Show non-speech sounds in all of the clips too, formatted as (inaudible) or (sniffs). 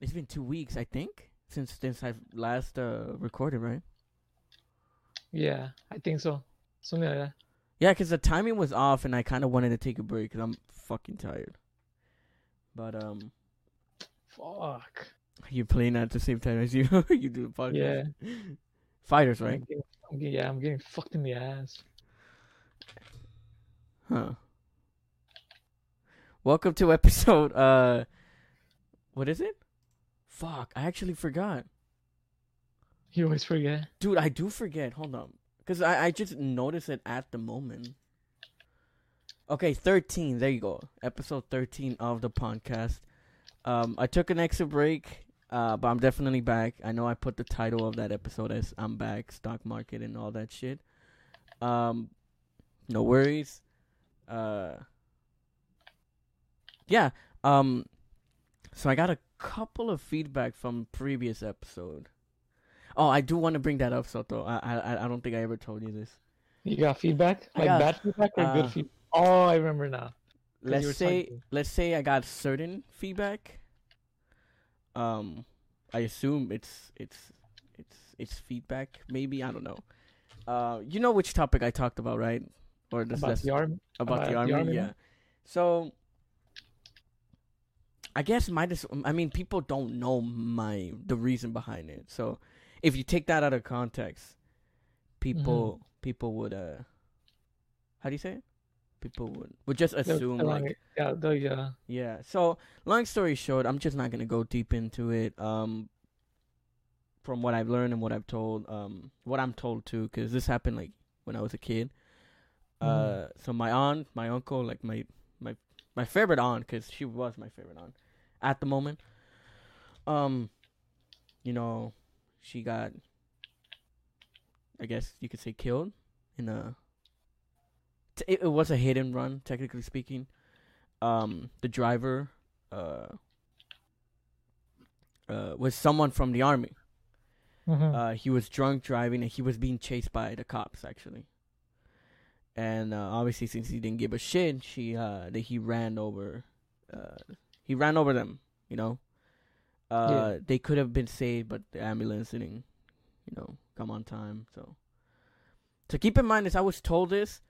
It's been two weeks, I think, since since I've last uh recorded, right? Yeah, I think so. Something like that. Yeah, because the timing was off, and I kind of wanted to take a break because I'm fucking tired. But um, Fuck. you're playing at the same time as you (laughs) you do the podcast. Yeah. (laughs) Fighters, I'm right? getting, I'm getting- yeah, I'm getting fucked in the ass. Huh. Welcome to episode uh, what is it? Fuck, I actually forgot, You always forget. dude. I do forget. Hold on, because I I just noticed it at the moment. Okay, thirteen. There you go. Episode thirteen of the podcast. Um, I took an extra break, uh, but I'm definitely back. I know I put the title of that episode as "I'm back," stock market and all that shit. Um, no worries. Uh, yeah. Um, so I got a couple of feedback from previous episode. Oh, I do want to bring that up, Soto. I I I don't think I ever told you this. You got feedback? Like got- bad feedback or uh, good feedback? Oh, I remember now. let's say talking. let's say I got certain feedback. Um, I assume it's it's it's it's feedback. Maybe I don't know. Uh, you know which topic I talked about, right? Or this About the army. about, about the the army, army, yeah. So I guess my dis- I mean people don't know my the reason behind it. So if you take that out of context, people people would uh how do you say it? People would would just assume they'll like yeah, they'll, yeah. yeah. So long story short, I'm just not gonna go deep into it. Um, from what I've learned and what I've told, um, what I'm told too, because this happened like when I was a kid. Uh, Mhm. so my aunt, my uncle, like my my my favorite aunt, because she was my favorite aunt at the moment. Um, you know, she got, I guess you could say, killed in a. t- It, was a hit and run, technically speaking um the driver uh uh was someone from the army. Mhm. Uh he was drunk driving and he was being chased by the cops actually. And uh, obviously since he didn't give a shit, she uh that he ran over uh he ran over them, you know. Uh they could have been saved but the ambulance didn't, you know, come on time. So So keep in mind as I was told this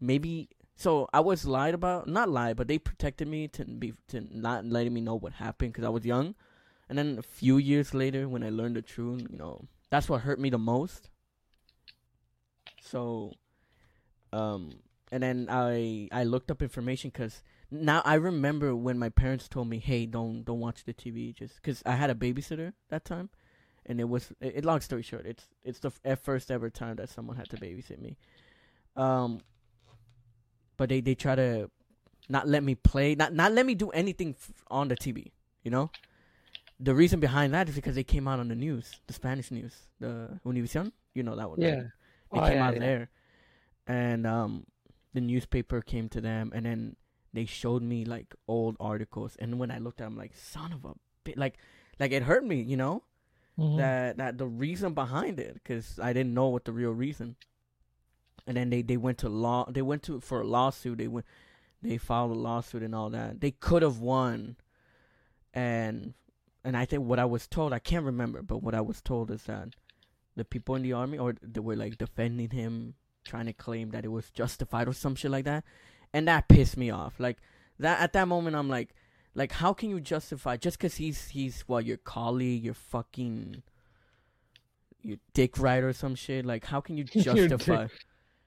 maybe so I was lied about, not lied, but they protected me to be to not letting me know what happened because I was young. And then a few years later, when I learned the truth, you know, that's what hurt me the most. So, um, and then I I looked up information because now I remember when my parents told me, "Hey, don't don't watch the TV," just because I had a babysitter that time, and it was it, it. Long story short, it's it's the f- first ever time that someone had to babysit me. Um, but they they try to not let me play, not not let me do anything f- on the TV. You know, the reason behind that is because they came out on the news, the Spanish news, the Univision. You know that one. right? Yeah. They Oh, came yeah, out yeah. there, and um, the newspaper came to them, and then they showed me like old articles, and when I looked at them, like son of a bit, like like it hurt me, you know Mhm. that that the reason behind it because I didn't know what the real reason. And then they they went to law. They went to for a lawsuit. They went. They filed a lawsuit and all that. They could have won. And and I think what I was told, I can't remember, but what I was told is that the people in the army or they were like defending him, trying to claim that it was justified or some shit like that, and that pissed me off. Like that at that moment, I'm like, like how can you justify just because he's he's what your colleague, your fucking your dick rider or some shit? Like how can you (laughs) justify?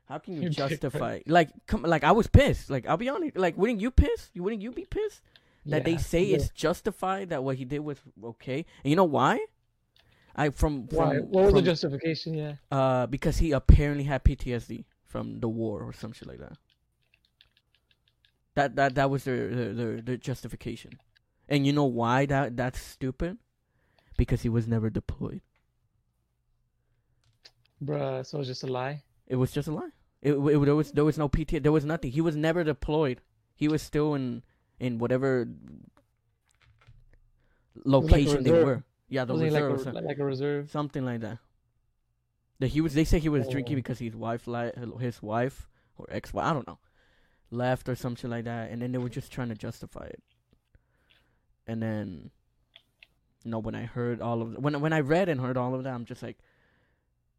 How can you (laughs) your justify? Like come like I was pissed. Like I'll be honest. Like wouldn't you piss? You wouldn't you be pissed? that they say yeah. it's justified that what he did was okay. And you know why? I from from, Why? What was the justification? Yeah. uh because he apparently had PTSD from the war or some shit like that. That that that was their their their, their justification. And you know why that that's stupid? Because he was never deployed. Bruh, so it was just a lie. It was just a lie. It, it, there was there was no PT. There was nothing. He was never deployed. He was still in in whatever location they were. Yeah, the Wasn't reserve, like a, like a reserve? something like that. That he was. They say he was drinking Oh. because his wife, li- his wife or ex, wife I don't know, left or something like that, and then they were just trying to justify it. And then you know, when I heard all of when when I read and heard all of that, I'm just like,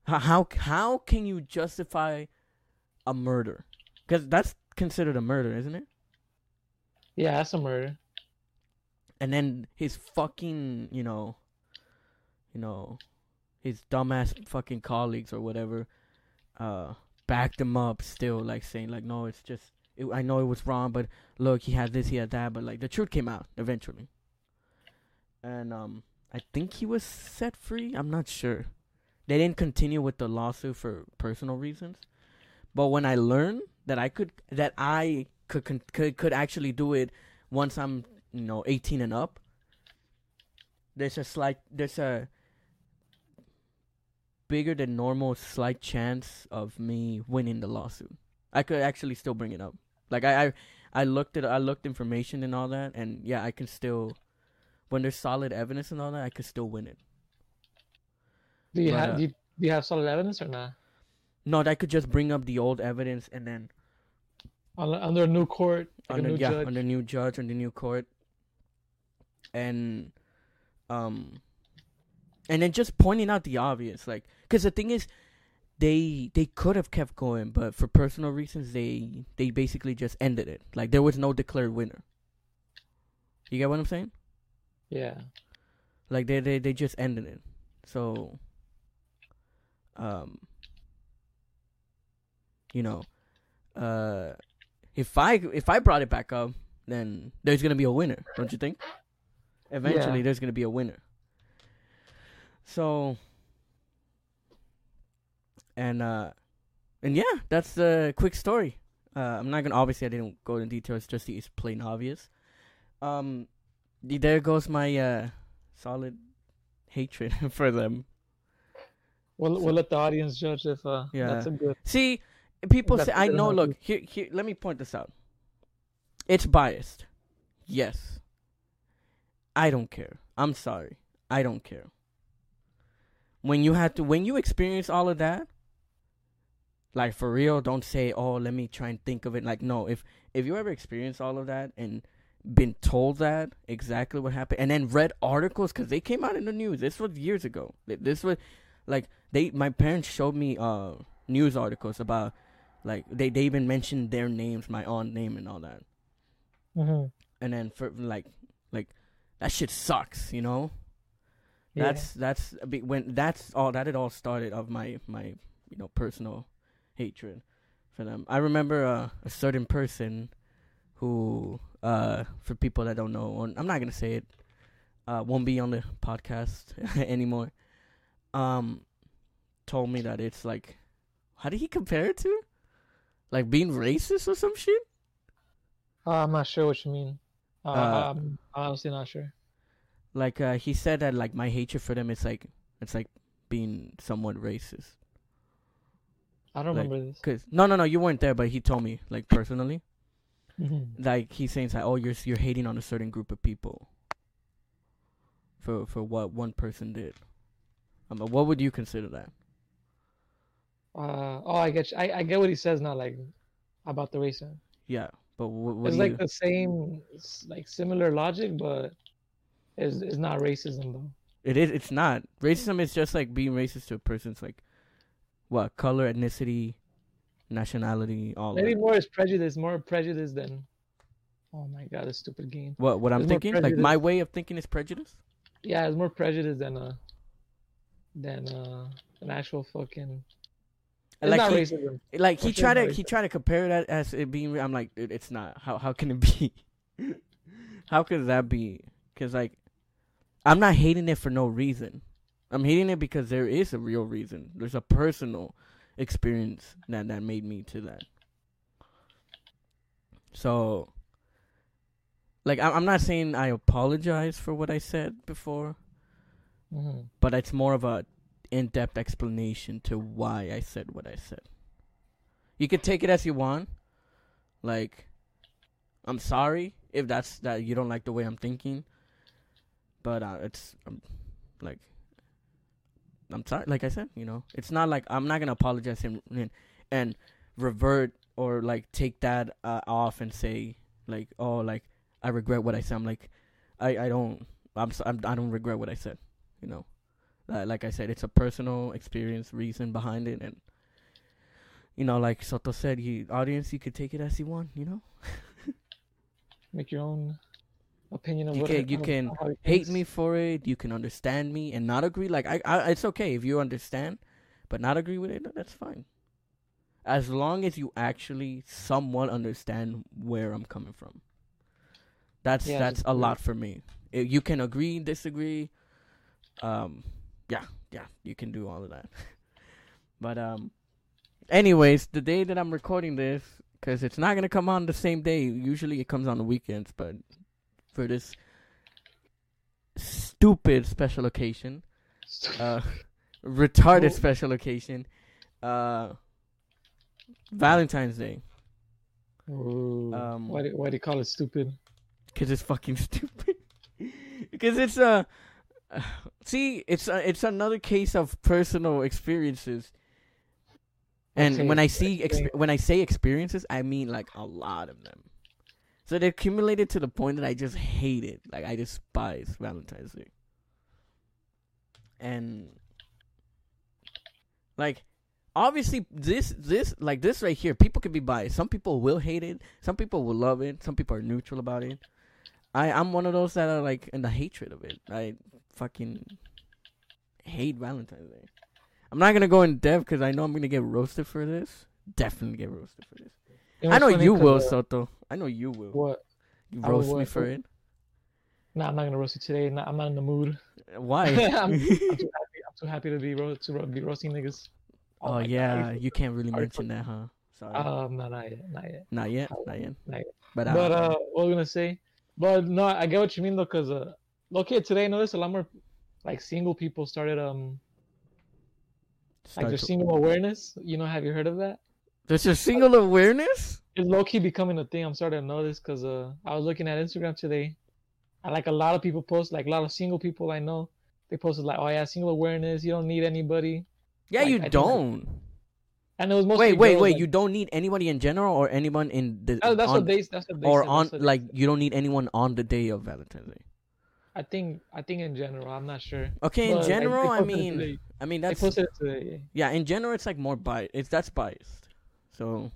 how how, how can you justify a murder? Because that's considered a murder, isn't it? Yeah, that's a murder. And then his fucking, you know, you know, his dumbass fucking colleagues or whatever, uh, backed him up still, like saying like, no, it's just, it, I know it was wrong, but look, he had this, he had that, but like the truth came out eventually. And um, I think he was set free. I'm not sure. They didn't continue with the lawsuit for personal reasons. But when I learned that I could, that I could could could actually do it once I'm, you know, 18 and up. There's a slight, there's a bigger than normal slight chance of me winning the lawsuit. I could actually still bring it up. Like I, I, I looked at, I looked information and all that, and yeah, I can still, when there's solid evidence and all that, I could still win it. Do you But, have uh, do you, do you have solid evidence or not? No, I could just bring up the old evidence and then Under, under a new court, like under a new yeah judge. under new judge under new court, and um, and then just pointing out the obvious, like because the thing is, they they could have kept going, but for personal reasons, they they basically just ended it. Like there was no declared winner. You get what I'm saying? Yeah. Like they they they just ended it. So, um, you know, uh, if I if I brought it back up, then there's gonna be a winner, don't you think? Eventually, Yeah. there's gonna be a winner. So, and uh, and yeah, that's the quick story. Uh, I'm not gonna obviously I didn't go into details, just it's plain obvious. Um, there goes my uh solid hatred (laughs) for them. We'll So- we'll let the audience judge if uh Yeah. that's a good. See, people say I know. Look here, here. Let me point this out. It's biased. Yes. I don't care. I'm sorry. I don't care. When you have to, when you experience all of that, like for real, don't say, "Oh, let me try and think of it." Like, no. If if you ever experienced all of that and been told that exactly what happened, and then read articles because they came out in the news. This was years ago. This was like they. My parents showed me uh news articles about like they they even mentioned their names, my aunt name and all that. hmm And then for like like that shit sucks, you know. Yeah. That's that's when that's all that it all started of my my you know personal hatred for them. I remember uh, a certain person who uh for people that don't know, or I'm not gonna say it, uh won't be on the podcast (laughs) anymore. Um, told me that it's like, how did he compare it to? Like being racist or some shit. Uh, I'm not sure what you mean. Uh, Uh, I'm honestly not sure. Like uh, he said that like my hatred for them is like it's like being somewhat racist. I don't like, remember this. Cause no no no you weren't there, but he told me like personally. hmm like he's saying like, oh, you're you're hating on a certain group of people for for what one person did. Um, what would you consider that? Uh, oh, I get you. I, I get what he says now, like about the racism. Yeah, but what, what It's like you? the same, like similar logic, but it's, it's not racism though. It is. It's not racism. Is just like being racist to a person's like what color, ethnicity, nationality, all. Maybe that. more is prejudice, more prejudice than. Oh my god, a stupid game. What what I'm There's thinking? Like my way of thinking is prejudice. Yeah, it's more prejudice than uh than uh an actual fucking. It's like he, racism. like he tried to he tried to compare that as it being. I'm like, dude, it's not. How how can it be? (laughs) how could that be? Because like, I'm not hating it for no reason. I'm hating it because there is a real reason. There's a personal experience that that made me to that. So, like, I'm I'm not saying I apologize for what I said before, hmm but it's more of a in-depth explanation to why I said what I said. You could take it as you want. Like I'm sorry if that's that you don't like the way I'm thinking. But uh, it's um, like I'm sorry like I said, you know. It's not like I'm not to apologize and, and and revert or like take that uh, off and say like oh like I regret what I said. I'm like I I don't I'm, I'm I don't regret what I said. You know, uh, like I said, it's a personal experience, reason behind it, and you know, like Soto said, you audience, you could take it as you want. You know, (laughs) Make your own opinion of You what can- it- you can hate me for it. You can understand me and not agree. Like I, I, it's okay if you understand, but not agree with it. That's fine. As long as you actually somewhat understand where I'm coming from. That's Yeah, that's a lot for me. If you can agree, disagree. Um, yeah, yeah, you can do all of that. (laughs) but um, anyways, the day that I'm recording this, because it's not gonna come on the same day. Usually it comes on the weekends, but for this stupid special occasion, uh, (laughs) retarded special occasion, uh, Valentine's Day, um, why do, why do you call it stupid? because it's fucking (laughs) stupid. Because it's uh, (sighs) see, it's uh, it's another case of personal experiences. And Okay, when I see exp- when I say experiences, I mean like a lot of them. So they accumulated to the point that I just hate it. Like I despise Valentine's Day. And like obviously this this like this right here, people can be biased. Some people will hate it, some people will love it, some people are neutral about it. I I'm one of those that are like in the hatred of it. I fucking hate Valentine's Day. I'm not gonna go in depth because I know I'm gonna get roasted for this. Definitely get roasted for this. I know you will, uh, Soto. I know you will. What? You roast me for it. Nah, I'm not gonna roast you today. Nah, I'm not in the mood. Why? (laughs) I'm, I'm too (laughs) happy. I'm too happy to be ro- to ro- be roasting niggas. oh God, yeah, you- you can't really mention that, huh? Sorry. Um, no, not yet, not yet. not yet. Not yet. not yet. But, uh, But uh, what was gonna say? But no, I get what you mean though, cause uh, okay, today I noticed a lot more like single people started um like start their to- single awareness. You know, have you heard of that? There's a single awareness. It's low key becoming a thing. I'm starting to notice because uh, I was looking at Instagram today, I like a lot of people post, like a lot of single people I know, they posted like, oh yeah, single awareness. You don't need anybody, Yeah, Like, you I don't. and it was mostly Wait, wait, girls, wait. like- You don't need anybody in general, or anyone in the That- that's on, what they. That's what they or said, on like you don't need anyone on the day of Valentine's Day. I think. I think in general, I'm not sure. Okay, But, in general, I mean. I mean they that's posted it today. yeah. In general, it's like more biased. It's that's biased. So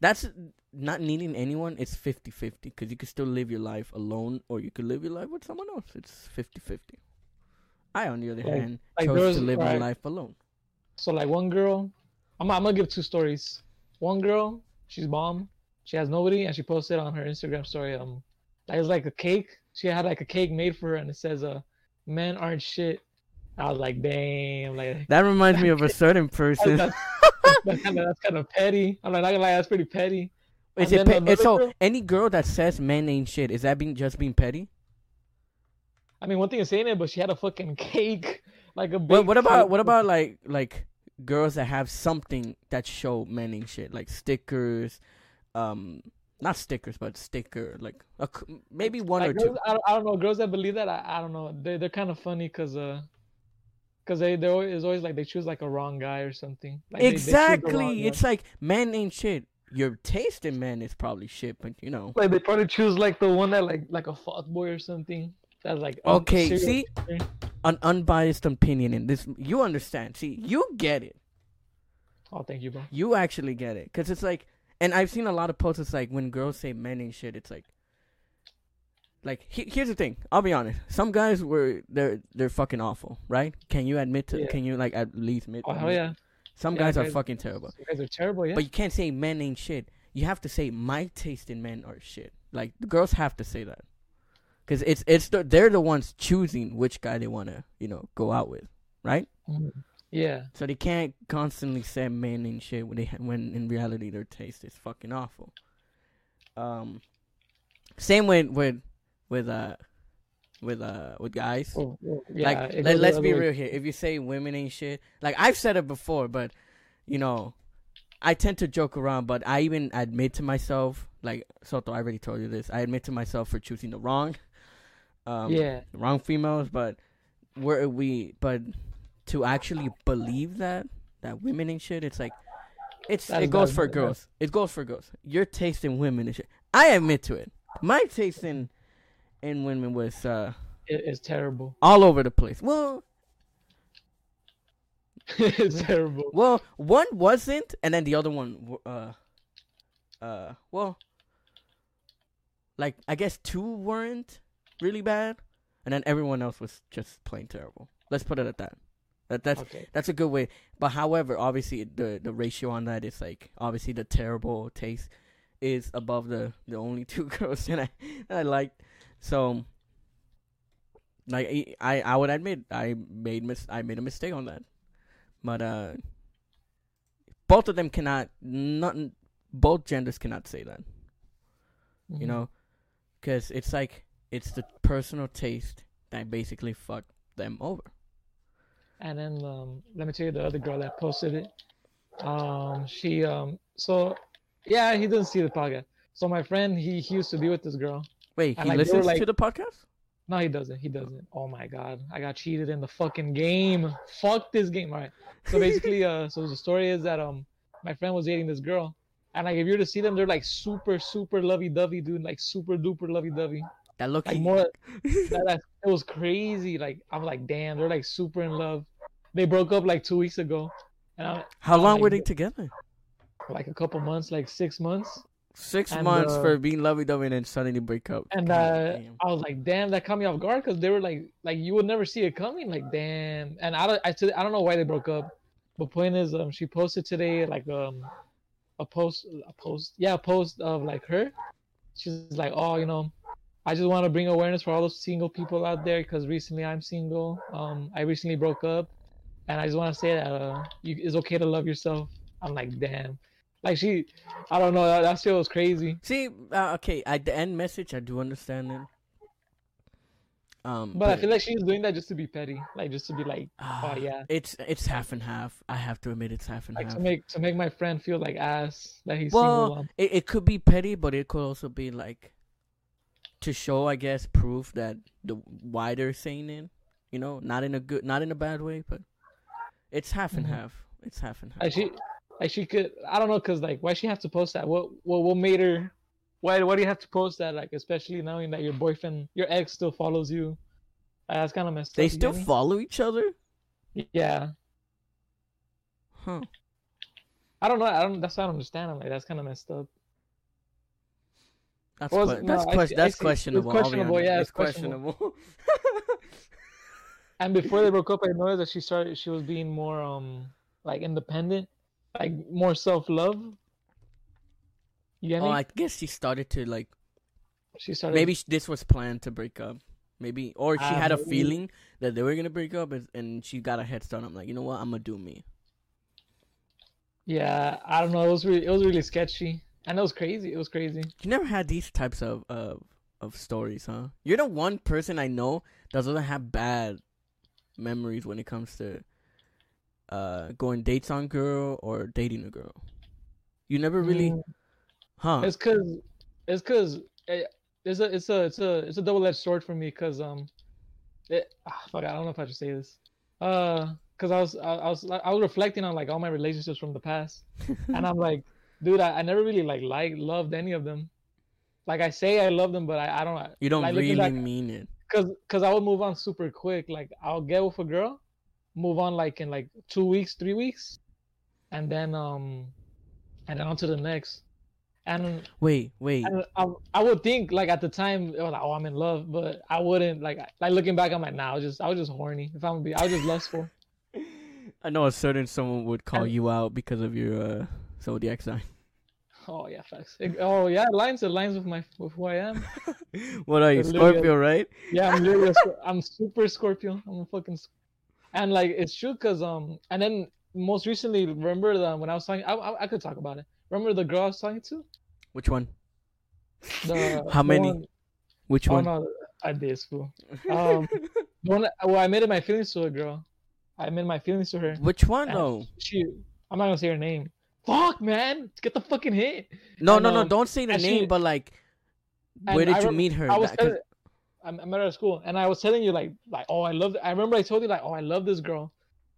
that's not needing anyone. It's 50-50 because you can still live your life alone, or you could live your life with someone else. It's 50-50. I, on the other Like- hand, like chose to was- live my life alone. So like one girl, I'm I'm gonna give two stories. One girl, she's bomb. She has nobody, and she posted on her Instagram story. Um, like it's like a cake. She had like a cake made for her, and it says, "Uh, men aren't shit." I was like, damn, like That reminds me of a (laughs) certain person. (laughs) that's, kind of that's kind of petty. I'm like, not gonna lie, that's pretty petty. Is and it pe- it's so girl- any girl that says men ain't shit is that being just being petty? I mean, one thing is saying it, but she had a fucking (laughs) cake, like a. What what about cake. what about like like girls that have something that show men ain't shit like stickers, um, not stickers but sticker like a, maybe one like or girls, two. I, don't, I don't know girls that believe that I, I don't know they they're kind of funny because uh because they they're always, always like they choose like a wrong guy or something like they- they choose the wrong exactly, guy. it's like men ain't shit. Your taste in men is probably shit, but you know. like they probably choose like the one that like like a fuck boy or something that's like Okay, see? An unbiased opinion in this, you understand. See, you get it. oh thank you bro You actually get it, cause it's like, and I've seen a lot of posts. It's like when girls say men ain't shit. It's like, like he, here's the thing. I'll be honest. Some guys were they're they're fucking awful, right? Can you admit to? Yeah. Can you like at least admit? oh hell yeah Some Yeah, guys are fucking terrible, you guys are terrible yeah but you can't say men ain't shit. You have to say my taste in men are shit. Like the girls have to say that, cause it's it's the, they're the ones choosing which guy they wanna you know go out with, right? Mhm. yeah So they can't constantly say men ain't shit when they when in reality their taste is fucking awful. Um, same with with with uh with uh with guys. Oh, yeah like let, let's be way. real here. If you say women ain't shit, like I've said it before, but you know, I tend to joke around. But I even admit to myself, like Soto, I already told you this. I admit to myself for choosing the wrong, um, yeah wrong females, but where we but to actually believe that that women ain't shit, it's like it's That's- it goes for girls. It goes for girls. Your taste in women is shit. I admit to it. My taste in in women was uh It is terrible. all over the place. Well, (laughs) it's terrible. well, one wasn't, and then the other one, uh, uh, well, like I guess two weren't really bad, and then everyone else was just plain terrible. Let's put it at that. That that's Okay. that's a good way. But however, obviously the the ratio on that is like obviously the terrible taste is above the the only (laughs) two girls that I that I liked. So like I I would admit I made mis- I made a mistake on that. But uh both of them cannot not both genders cannot say that, you Mhm. know? Cuz it's like it's the personal taste that basically fucked them over. And then um, let me tell you the other girl that posted it. Um, she um, so yeah, he didn't see the podcast. So my friend, he, he used to be with this girl. Wait, he like, listens like- to the podcast? No, he doesn't. He doesn't. Oh my god, I got cheated in the fucking game. Fuck this game. All right. So basically, (laughs) uh, so the story is that um, my friend was dating this girl, and like if you were to see them, they're like super super lovey dovey, dude. Like super duper lovey dovey. That look Like more. (laughs) that, that it was crazy. Like I'm like, damn, they're like super in love. They broke up like two weeks ago, and I'm How long like, were they together? like a couple months, like six months. Six And, months uh, for being lovey dovey and then suddenly break up. And uh. I was like, damn, that caught me off guard because they were like, like you would never see it coming. Like, damn. And I don't, I, still- I don't know why they broke up. But point is, um, she posted today like um, a post, a post, yeah, a post of like her. She's like, oh, you know, I just want to bring awareness for all those single people out there because recently I'm single. Um, I recently broke up, and I just want to say that uh, you, it's okay to love yourself. I'm like, damn. Like she, I don't know. That, that shit was crazy. See, uh, okay, at the end message, I do understand it. Um, But I feel like she's doing that just to be petty, like just to be like, ah, oh yeah, it's it's half and half. I have to admit, it's half and like half. to make to make my friend feel like ass that he's Well, single. Um, it it could be petty, but it could also be like to show, I guess, proof that the why they're saying it. You know, not in a good, not in a bad way, but it's half and Mhm. half. It's half and half. like she, like she could, I don't know, cause like why she have to post that? What what what made her? Why why do you have to post that? Like especially knowing that your boyfriend, your ex, still follows you. Like, that's kind of messed they up. you still follow each other, yeah. huh? I don't know. I don't. That's what I don't understand. I'm like that's kind of messed up. That's Well, que- no, that's I ques- I that's. It's questionable. I'll questionable, yeah, it's it's questionable. questionable. (laughs) And before they broke up, I noticed that she started. She was being more um like independent, like more self love. You get me? oh, I guess she started to like she started. maybe this was planned to break up. Maybe, or she Ah, had a maybe. feeling that they were gonna break up, and, and she got a head start. I'm like, you know what? I'm gonna do me. Yeah, I don't know. It was really, it was really sketchy, and it was crazy. It was crazy. You never had these types of of of stories, huh? You're the one person I know that doesn't have bad memories when it comes to uh going dates on girl or dating a girl. You never really, Mm, huh? It's cause, it's cause it, it's a, it's a, it's a, it's a double edged sword for me. Cause um, it, ah, fuck, I don't know if I should say this. Uh, cause I was, I, I was, like, I was reflecting on like all my relationships from the past, (laughs) and I'm like, dude, I, I never really like like loved any of them. Like I say I love them, but I, I don't. you don't like, really back- mean it. cause cause I would move on super quick. Like I'll get with a girl, move on like in like two weeks, three weeks, and then um, and then on to the next. And, Wait, wait. and I, I would think like at the time it was like oh I'm in love, but I wouldn't like like looking back I'm like nah I was just I was just horny if I'm gonna be I was just lustful. (laughs) I know a certain someone would call And- you out because of your uh zodiac sign. Oh yeah, facts. It- oh yeah, it lines it lines with my with who I am. (laughs) what are you, Scorpio, right? Yeah, I'm literally I'm super Scorpio. I'm a fucking and like it's true because um and then most recently remember the when I was talking I, I I could talk about it. Remember the girl I was talking to? Which one? The (laughs) How the many? one- Which oh one? no, I did school. Um, one well I admitted my feelings to a girl. I admitted my feelings to her. Which one though? She I'm not gonna say her name. Fuck man, get the fucking hit. No, and, no, no. um, Don't say the name, she- but like, where did I you meet her? I was That- I I met her at school, and I was telling you like like oh I love I remember I told you like oh I love this girl,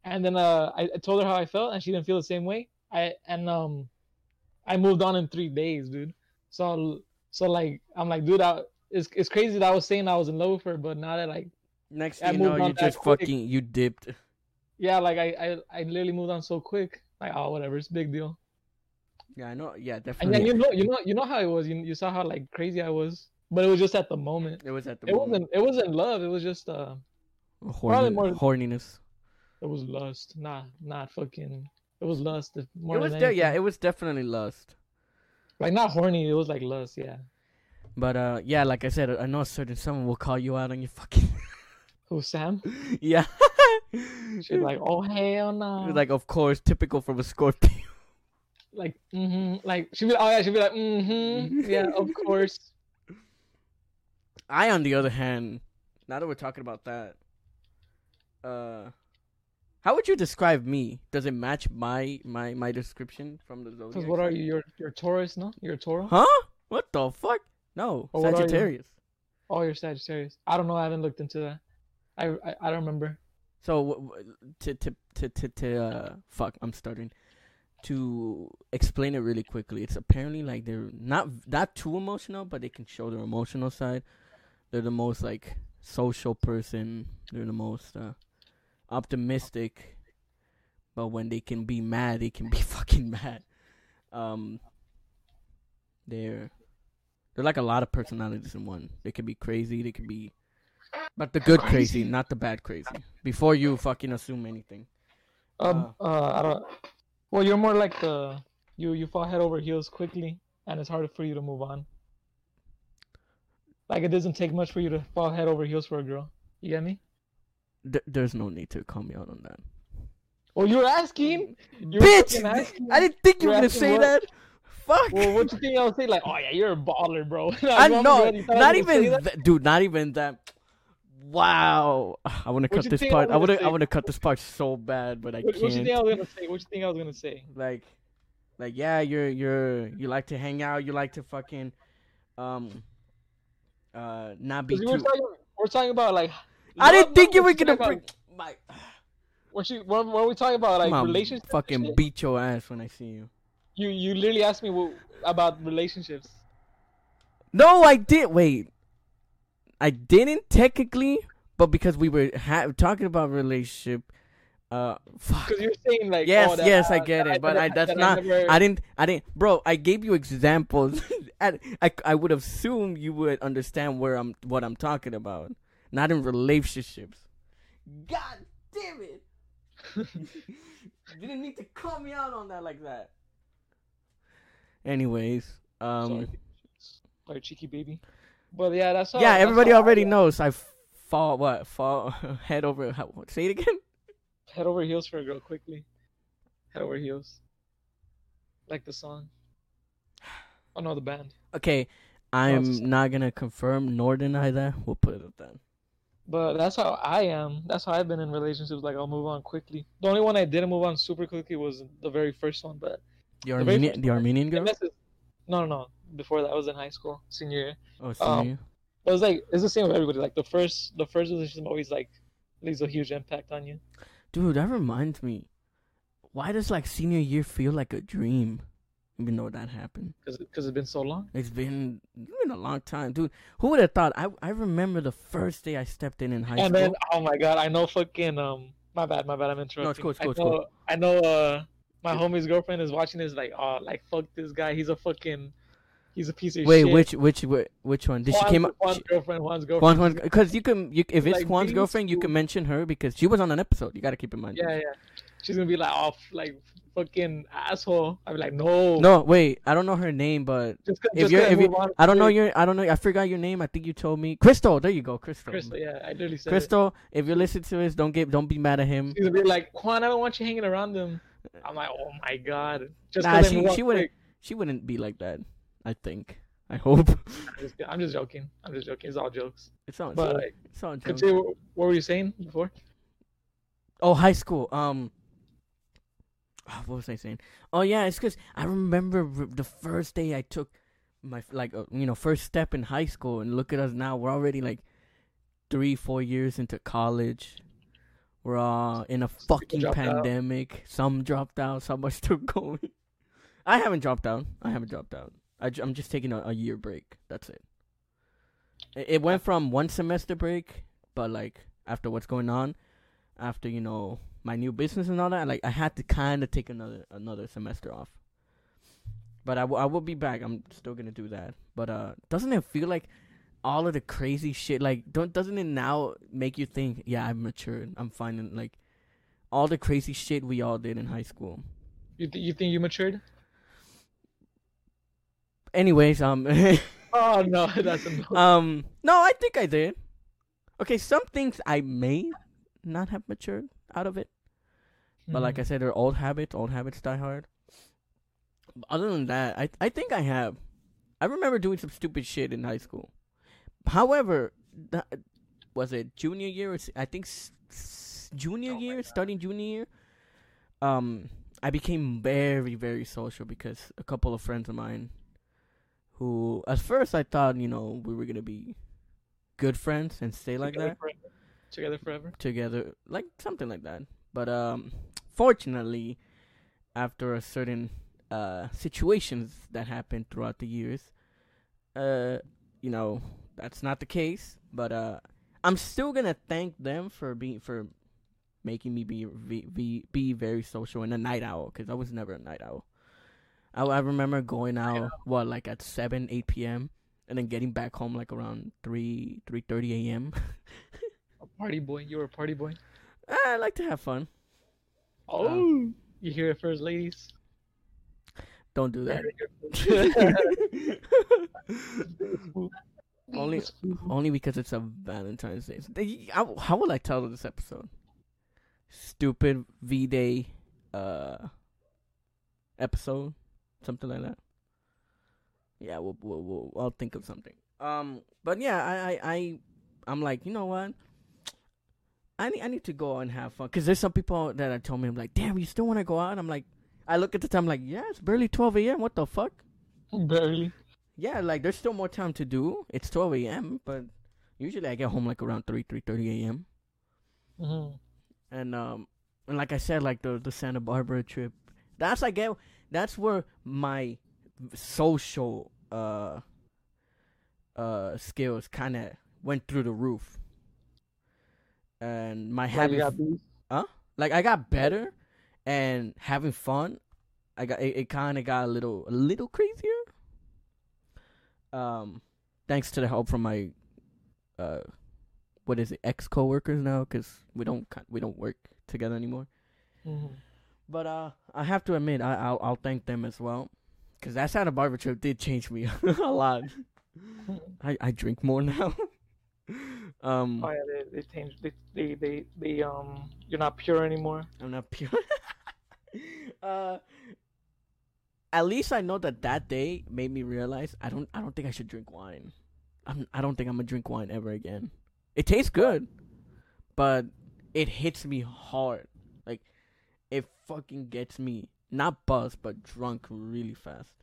and then uh I, I told her how I felt, and she didn't feel the same way. I and um I moved on in three days, dude. So so like I'm like dude, I, it's it's crazy that I was saying I was in love with her, but now that like Next I you know, you just quick. fucking you dipped. yeah, like I I, I literally moved on so quick. Like oh whatever, it's a big deal. Yeah, I know. Yeah, definitely. And then you know you know you know how it was. You you saw how like crazy I was, but it was just at the moment. it was at the It moment. wasn't it wasn't love. It was just uh Horny, more- horniness. it was lust. Not not fucking. It was lust. More It was than de- yeah, it was definitely lust. like not horny. It was like lust. Yeah. But uh, yeah, like I said, I know a certain someone will call you out on your fucking. (laughs) Who Sam? yeah. She's like, oh hell no. like of course, typical from a Scorpio. like mm-hmm. Like she'd be oh yeah she'd be like mm-hmm. (laughs) yeah of course. I, on the other hand, now that we're talking about that, uh, how would you describe me? Does it match my my my description from the zodiac? Because what are you? You're you're Taurus, no? You're Toro. Huh? What the fuck? No, Oh, are you? Sagittarius. Oh, you're Sagittarius. I don't know. I haven't looked into that. I I, I don't remember. So to to to to to uh fuck, I'm starting to explain it really quickly. It's apparently like they're not not too emotional, but they can show their emotional side. They're the most like social person. They're the most uh, optimistic. But when they can be mad, they can be (laughs) fucking mad. Um, they're they're like a lot of personalities in one. They can be crazy. They can be, but the good crazy, Crazy. not the bad crazy. Before you fucking assume anything. Um. Uh. I don't. Well, you're more like the you you fall head over heels quickly, and it's harder for you to move on. Like it doesn't take much for you to fall head over heels for a girl. You get me? Th- there's no need to call me out on that. Well, you're asking. You're Bitch! asking. I didn't think you were gonna say what- that. Fuck. Well, what you think I would say? Like, oh yeah, you're a baller, bro. (laughs) I You want me know, to- you thought I not was gonna say even, that, dude. Not even that. Wow, (sighs) I want to cut this part. I want gonna I want to cut this part so bad, but I What, what you think I was gonna say? What you think I was gonna say? Like, like yeah, you're, you're, you like to hang out. You like to fucking, um, uh, not be we were too. talking, we're talking about like. I didn't think you we're gonna bring my. What you? What, what are we talking about? Like I'ma relationships. fucking beat your ass when I see you. You you literally asked me what, about relationships. No, I did. Wait, I didn't technically, but because we were ha- talking about relationship, uh, fuck. Because you're saying like. Yes, oh, that, yes, I get that it, but I that's that not. I didn't. I didn't, bro. I gave you examples. (laughs) and I I would assume you would understand where I'm what I'm talking about. Not in relationships. God damn it! you didn't need to call me out on that like that. Anyways, um, Sorry, sorry, cheeky baby. But yeah, that's how. yeah, everybody I already am. knows I fall what fall (laughs) head over. How, say it again. Head over heels for a girl quickly. Head over heels. Like the song. Oh no, the band. Okay, I'm not gonna confirm nor deny that. We'll put it at that. But that's how I am. That's how I've been in relationships. Like I'll move on quickly. The only one I didn't move on super quickly was the very first one. But The Armenian, the. Armenian girl. is, no, no, no. Before that, I was in high school, senior year. Oh, um, senior. It was like it's the same with everybody. Like the first, the first relationship always like leaves a huge impact on you. dude, that reminds me. Why does like senior year feel like a dream? Even though that happened, Cause, cause it's been so long. it's been it's been a long time, dude. Who would have thought? I I remember the first day I stepped in in high and school. then, oh my god, I know fucking um, my bad, my bad, I'm interrupting. cool, it's cool, I it's know, cool. I know. Uh, my homie's girlfriend is watching this. Like, oh, like fuck this guy. He's a fucking, he's a piece of Wait, shit. which which which which one? Did she came up? Juan's she- girlfriend. Juan's girlfriend. Juan, because you can, you, if it's Like, Juan's girlfriend, you can mention her because she was on an episode. You got to keep in mind. Yeah, yeah. She's gonna be like, oh, like fucking asshole. I'd be like, no. No, wait, I don't know her name, but Just 'cause- if just you're- if you- I don't know your, I don't know, I forgot your name. I think you told me Crystal. There you go, Crystal. Crystal, yeah, I literally said it. Crystal, if you listen to this, don't get, don't be mad at him. She's gonna be like, Juan, I don't want you hanging around them. I'm like, oh my god. Just Nah, she- she wouldn't- quick. She wouldn't be like that. I think. I hope. I'm just, I'm just joking. I'm just joking. It's all jokes. It's on. But like, it's on. continue. What, what were you saying before? Oh, high school. Um, ah, what was I saying? Oh yeah, it's because I remember the first day I took my like uh, you know first step in high school, and look at us now. We're already like three, four years into college. We're all in a fucking dropped out. pandemic. Some dropped out. Some are (laughs) still going. I haven't dropped out. I haven't dropped out. I, am just taking a, a year break. That's it. It, it went from one semester break, but like after what's going on, after you know my new business and all that, like I had to kind of take another another semester off. But I, w- I will be back. I'm still gonna do that. But uh, doesn't it feel like all of the crazy shit? Like, don't doesn't it now make you think? Yeah, I'm matured. I'm finding like all the crazy shit we all did in high school. You th- you think you matured? Anyways, um, (laughs) Oh no, (laughs) that's a um, no, I think I did. Okay, some things I may not have matured out of it. But like I said, they're old habits. Old habits die hard. But other than that, I I think I have. I remember doing some stupid shit in high school. However, that, was it junior year? Or, I think s- s- junior Oh year, starting junior year. Um, I became very very social because a couple of friends of mine, who at first I thought you know we were gonna be good friends and stay like together that Forever. Together forever. together, like something like that. But um, fortunately, after a certain uh situations that happened throughout the years, uh, you know that's not the case. But uh, I'm still gonna thank them for being for making me be be be, be very social and a night owl because I was never a night owl. I, I remember going out what like at seven eight p.m. and then getting back home like around three three thirty a.m. (laughs) A party boy. You were a party boy. I like to have fun. Oh, you hear it first, ladies. Don't do that. (laughs) (laughs) Only- Only because it's a Valentine's Day. They- How, how will I tell this episode? Stupid V Day uh episode, something like that. Yeah, we'll, we'll, we'll I'll think of something. Um, but yeah, I I, I I'm like, you know what? I need I need to go and have fun because there's some people that are telling me I'm like, damn, you still want to go out? I'm like, I look at the time I'm like, yeah, it's barely 12 a.m. What the fuck? Barely. Yeah, like there's still more time to do. It's 12 a.m., but usually I get home like around 3 3:30 a.m. hmm And um and like I said like the the Santa Barbara trip. That's I get that's where my social uh uh skills kind of went through the roof. And my Like habit you got these. like I got better and having fun. I got it, it kind of got a little a little crazier. Um, thanks to the help from my uh, what is it ex coworkers now because we don't we don't work together anymore. hmm But uh, I have to admit I I'll, I'll thank them as well because that Santa Barbara trip did change me (laughs) a lot. (laughs) I I drink more now. (laughs) um, Oh yeah, they they changed. They, they they they um. You're not pure anymore. I'm not pure. (laughs) uh, at least I know that that day made me realize I don't. I don't think I should drink wine. I'm. I don't think I'm gonna drink wine ever again. It tastes good, but it hits me hard. Like it fucking gets me not buzzed, but drunk really fast.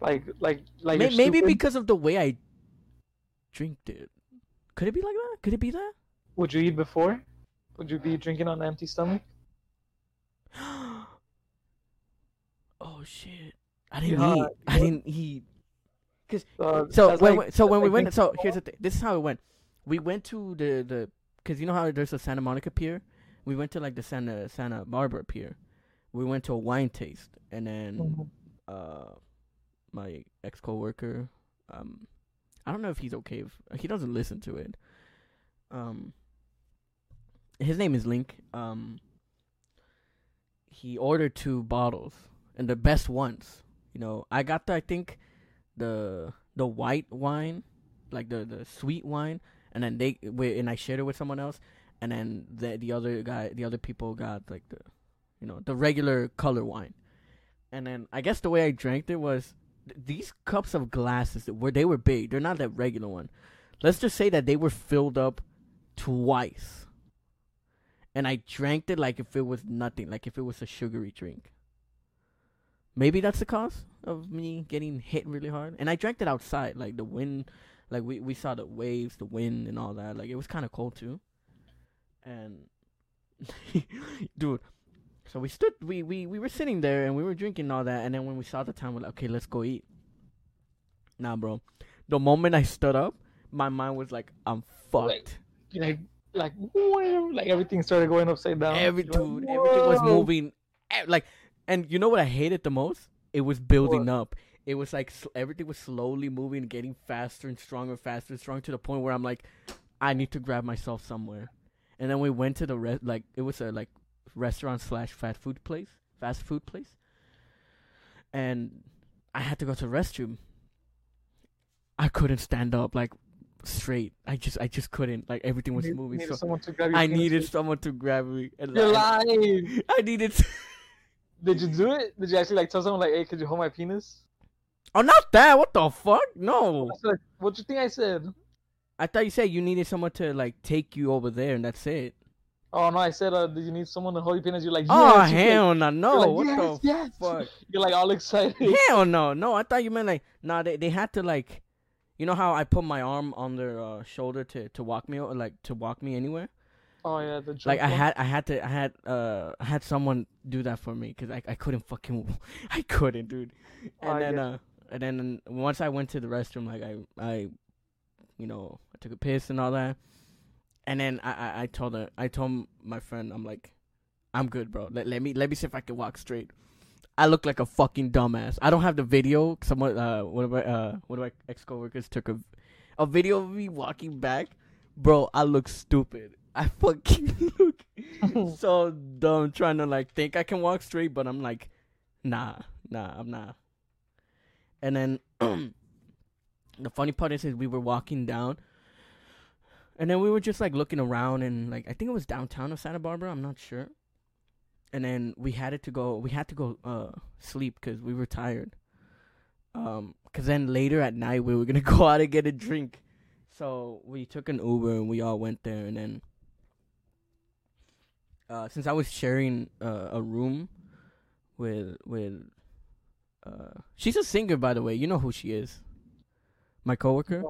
Like like like. May- maybe because of the way I drink it. Could it be like that? Could it be that? Would you eat before? Would you be drinking on an empty stomach? (gasps) oh shit! I didn't Yeah, eat. I didn't eat. Uh, So when like- we, so when we like went, so here's the thing. This is how it went. We went to the the because you know how there's a Santa Monica pier. We went to like the Santa Santa Barbara pier. We went to a wine taste, and then Mhm. uh, my ex coworker, um, I don't know if he's okay if he doesn't listen to it. Um, his name is Link. Um, he ordered two bottles and the best ones. You know, I got the I think the the white wine, like the the sweet wine, and then they and I shared it with someone else, and then the the other guy, the other people got like the, you know, the regular color wine, and then I guess the way I drank it was these cups of glasses where they were big. They're not that regular one. Let's just say that they were filled up twice. And I drank it like if it was nothing, like if it was a sugary drink. Maybe that's the cause of me getting hit really hard. And I drank it outside, like the wind, like we we saw the waves, the wind, and all that. Like it was kind of cold too. And (laughs) dude, so we stood, we we we were sitting there and we were drinking all that. And then when we saw the time, we're like, okay, let's go eat. Nah, bro. The moment I stood up, my mind was like, I'm fucked. Like, like like like everything started going upside down. Every dude, like, everything was moving, like, and you know what I hated the most? It was building up. It was like s- everything was slowly moving, getting faster and stronger, faster and stronger to the point where I'm like, I need to grab myself somewhere. And then we went to the re- like it was a like restaurant slash fast food place, fast food place, and I had to go to the restroom. I couldn't stand up like straight. I just I just couldn't. Like everything was Need- moving needed so. someone to grab I needed with. someone to grab me. And You're I- lying. (laughs) I needed. (laughs) Did you do it? Did you actually like tell someone like, "Hey, could you hold my penis"? Oh, not that. What the fuck? No. Said, what you think I said? I thought you said you needed someone to like take you over there, and that's it. Oh no, I said, uh, did you need someone to hold your penis? You're like, oh. You're like- hell no, no. you're like, what yes, the yes. fuck? You're like all excited. hell no, no. I thought you meant like nah. They they had to like, you know how I put my arm on their uh, shoulder to to walk me or like to walk me anywhere. Oh yeah, the Like drunk I had I had to I had uh I had someone do that for me because I I couldn't fucking (laughs) I couldn't dude. Oh, And then uh and then once I went to the restroom like I I you know I took a piss and all that. And then I, I, I told her I told my friend I'm like I'm good bro let, let me let me see if I can walk straight. I look like a fucking dumbass. I don't have the video. Someone uh one of my uh one of my ex coworkers took a a video of me walking back. Bro, I look stupid. I (laughs) fucking look so dumb trying to like think I can walk straight, but I'm like, nah, nah, I'm not. And then (clears throat) the funny part is, is we were walking down, and then we were just like looking around, and like I think it was downtown of Santa Barbara. I'm not sure. And then we had it to go. We had to go uh sleep because we were tired. Um, cause then later at night we were gonna (laughs) go out and get a drink. So we took an Uber and we all went there, and then uh, since I was sharing uh, a room with with uh, she's a singer by the way. You know who she is? My coworker.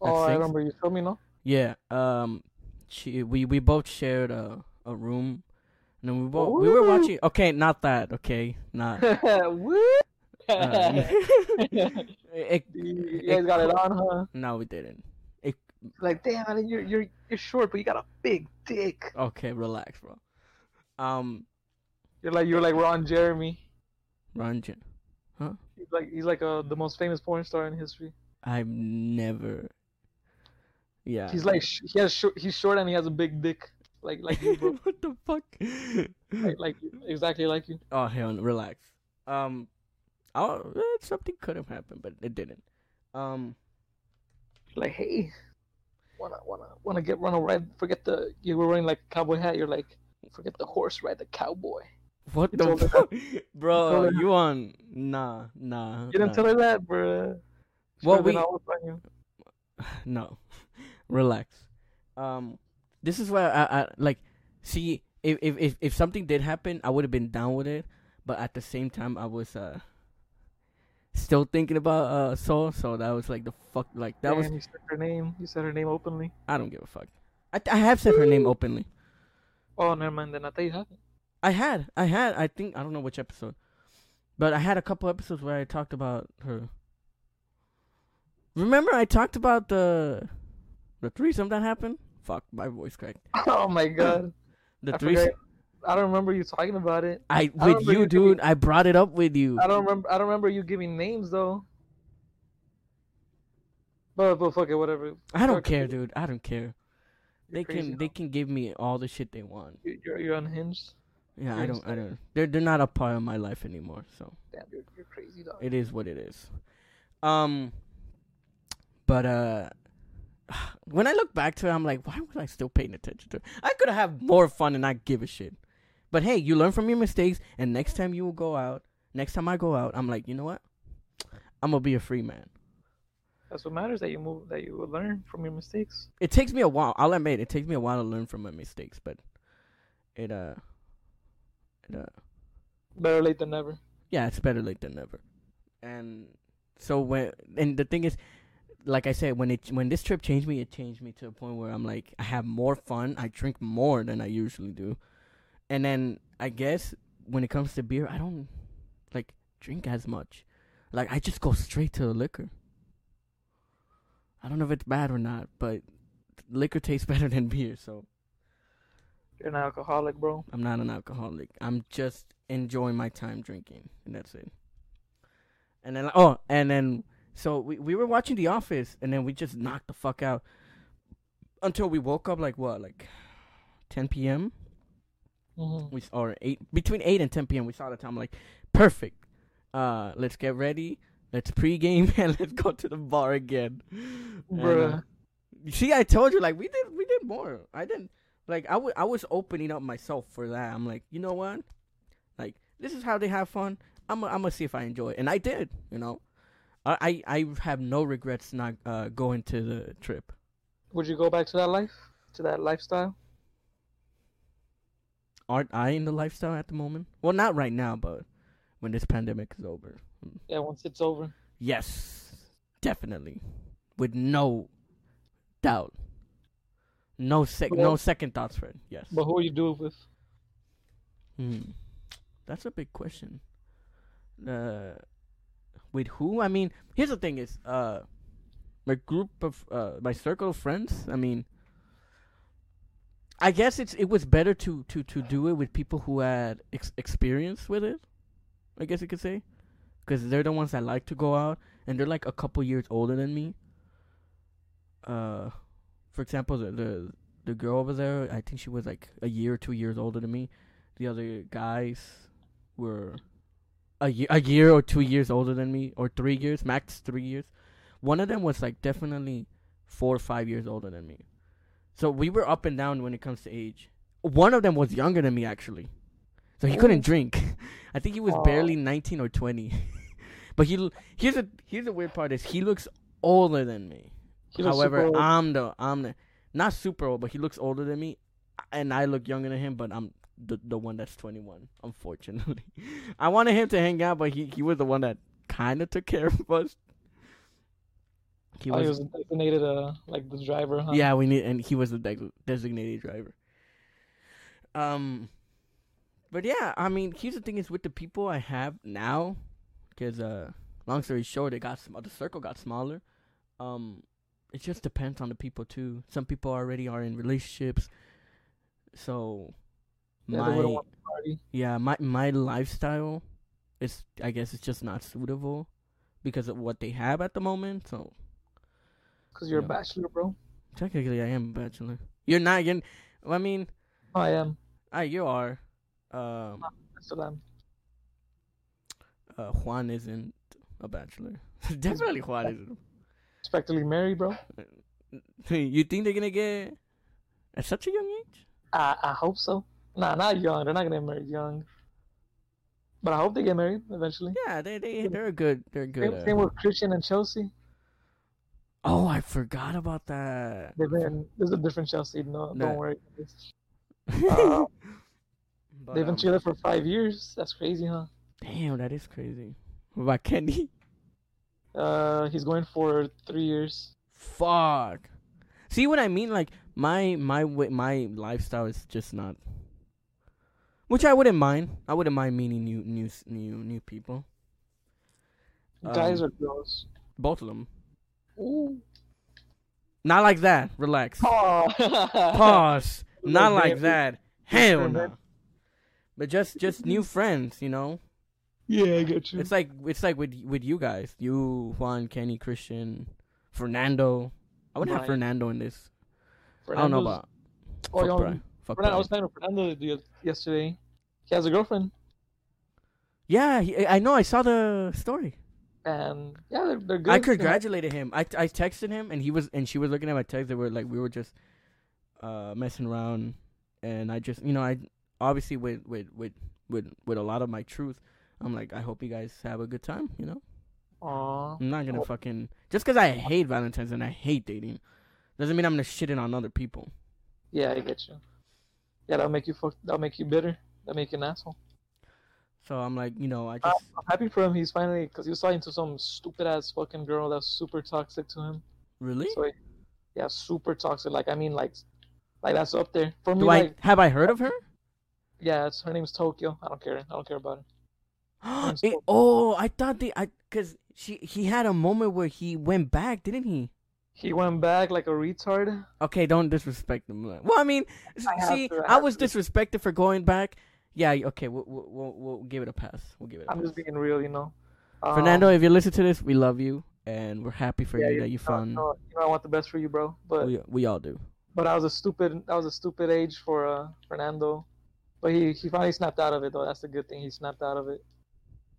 Oh, I remember you told me no. Yeah. Um, she we we both shared a a room, and then we both we were watching. Okay, not that. Okay, not. (laughs) Uh, (laughs) it, (laughs) you guys got it on, huh? no, we didn't. Like, damn, I mean, you're you're you're short, but you got a big dick. Okay, relax, bro. Um, You're like you're like Ron Jeremy. Ranjan, He's like he's like uh, the most famous porn star in history. I've never. Yeah. He's like he has short, he's short and he has a big dick. Like like you, bro. (laughs) what the fuck? like, like exactly like you. oh hell, no, relax. Um, oh, eh, something could have happened, but it didn't. Um, Like, hey, wanna wanna wanna get run a ride? Forget the you were wearing like cowboy hat. You're like, forget the horse, ride the cowboy. what You the fuck, (laughs) bro? You on? Nah, nah. You didn't nah. tell her that, bro. Well, Should've we- all up on you. (sighs) no, relax. Um, this is where I, I like. See, if if if if something did happen, I would have been down with it. But at the same time, I was uh still thinking about uh Soul. So that was like the fuck. Like that was. You said her name. You said her name openly. I don't give a fuck. I I have said her name openly. Oh, never mind. Then I thought you haven't. I had, I had, I think I don't know which episode, but I had a couple episodes where I talked about her. Remember, I talked about the the threesome that happened. Fuck, my voice cracked. (laughs) Oh my god. (laughs) The I threesome. forgot. I don't remember you talking about it. I I with remember you, you dude. I brought it up with you. I don't remember. I don't remember you giving names though. But but fuck it, whatever. I don't care, dude. I don't care. You're They can they can give me all the shit they want. You- You're you're unhinged. Yeah, I You're don't I don't. They're they're not a part of my life anymore. So Damn, you're you're crazy dog. it is what it is. Um, but uh, (sighs) when I look back to it, I'm like, why was I still paying attention to it? I could have more fun and not give a shit. But hey, you learn from your mistakes, and next time you will go out, next time I go out, I'm like, you know what? (sniffs) I'm gonna be a free man. That's what matters. That you move. That you will learn from your mistakes. It takes me a while. I'll admit, it takes me a while to learn from my mistakes, but it uh, it uh, Better late than never. yeah, it's better late than never. And so when and the thing is, like I said, when it when this trip changed me, it changed me to a point where I'm like, I have more fun. I drink more than I usually do, and then I guess when it comes to beer, I don't like drink as much. Like I just go straight to the liquor. I don't know if it's bad or not, but liquor tastes (laughs) better than beer, so You're an alcoholic, bro. I'm not an alcoholic. I'm just enjoying my time drinking, and that's it. And then oh, and then so we we were watching The Office, and then we just knocked the fuck out until we woke up like what, like 10 p.m. Mm-hmm. We or eight between eight and 10 p.m. We saw the time like perfect. Uh, let's get ready. Let's pregame (laughs) and let's go to the bar again. And, uh, Bruh. See, I told you, like we did, we did more. I didn't like I wa- I was opening up myself for that. I'm like, you know what? Like this is how they have fun. I'm i I'm gonna see if I enjoy it, and I did. You know, I, I have no regrets not uh, going to the trip. Would you go back to that life? To that lifestyle? Aren't I in the lifestyle at the moment? Well, not right now, but when this pandemic is over, Yeah, once it's over. yes, definitely, with no doubt, no sec, no second thoughts, Fred. Yes. But who are you do it with? Hmm. That's a big question. Uh, with who? I mean, here's the thing: is uh, my group of uh, my circle of friends. I mean, I guess it's it was better to to to do it with people who had ex- experience with it. I guess you could say, because they're the ones that like to go out, and they're like a couple years older than me. Uh, for example, the the the girl over there, I think she was like a year or two years older than me. The other guys were a year, a year or two years older than me, or three years, max three years. One of them was like definitely four or five years older than me. So we were up and down when it comes to age. One of them was younger than me actually, so he couldn't drink. (laughs) I think he was barely nineteen or twenty. (laughs) but he here's a here's the weird part is he looks older than me. However. I'm the I'm the not super old, but he looks older than me, and I look younger than him. But I'm the the one that's 21. Unfortunately, (laughs) I wanted him to hang out, but he he was the one that kind of took care of us. He Oh, was, he was designated uh like the driver, huh? yeah, we need, and he was the de- designated driver. Um, but yeah, I mean, here's the thing: is with the people I have now, because uh, long story short, it got sm- the circle got smaller. Um, it just depends on the people too. Some people already are in relationships, so Yeah, they wouldn't my want to party. yeah my my lifestyle is I guess it's just not suitable because of what they have at the moment. So Cause you're Yeah. a bachelor, bro. technically, I am a bachelor. You're not. You're, I mean, I am. Ah, you are. Um, Still am. uh, Juan isn't a bachelor. (laughs) Definitely Juan isn't. Respectfully married, bro. (laughs) you think they're gonna get at such a young age? I I hope so. Nah, not young. They're not gonna get married young. But I hope they get married eventually. Yeah, they they they're a good. They're good. Same, uh, same with Christian and Chelsea. oh, I forgot about that. They've been there's a different Chelsea. No, don't worry. Uh, (laughs) But, They've been um, together for five years. That's crazy, huh? Damn, that is crazy. What about Kenny? Uh, he's going for three years. Fuck. See what I mean? Like my my my lifestyle is just not. Which I wouldn't mind. I wouldn't mind meeting new new new new people. Guys Um, or girls? Both of them. Ooh. Not like that. Relax. Oh. (laughs) Pause. Not Like that. Hell no. But just just new (laughs) friends, you know. Yeah, I get you. It's like it's like with with you guys, you, Juan, Kenny, Christian, Fernando. I would have Right. Fernando in this. I don't know Fernando's- about. Oh, Fernando, I was talking to Fernando yesterday. He has a girlfriend, Yeah, he, I know. I saw the story. and yeah, they're, they're good. I congratulated him. I I texted him, and he was and she was looking at my text. They were like we were just uh messing around, and I just you know I obviously with with with with with a lot of my truth, I'm like I hope you guys have a good time. You know, Aw. I'm not gonna fucking just because I hate Valentine's and I hate dating, doesn't mean I'm gonna shit it on other people. Yeah, I get you. Yeah, that'll make you fuck. That'll make you bitter. That'll make you an asshole. So I'm like you know I just I'm happy for him. He's finally because he was talking to some stupid ass fucking girl that's super toxic to him. really So he, yeah, super toxic. Like I mean, like, like that's up there for me. do I like, have I heard of her? yeah, it's her name's Tokyo. I don't care. I don't care about her. (gasps) It- oh, I thought they I because she he had a moment where he went back, didn't he? He went back like a retard. Okay, don't disrespect him. Well, I mean, I see, to, I I was to. disrespected for going back. Yeah, okay, we'll, we'll, we'll, give it a pass. We'll give it a I'm pass. just being real, you know. Um, Fernando, if you listen to this, we love you and we're happy for yeah, you that you found. You know, you know, I want the best for you, bro. But we, we all do. but I was a stupid. That was a stupid age for uh, Fernando. But he he finally snapped out of it though. That's the good thing. He snapped out of it.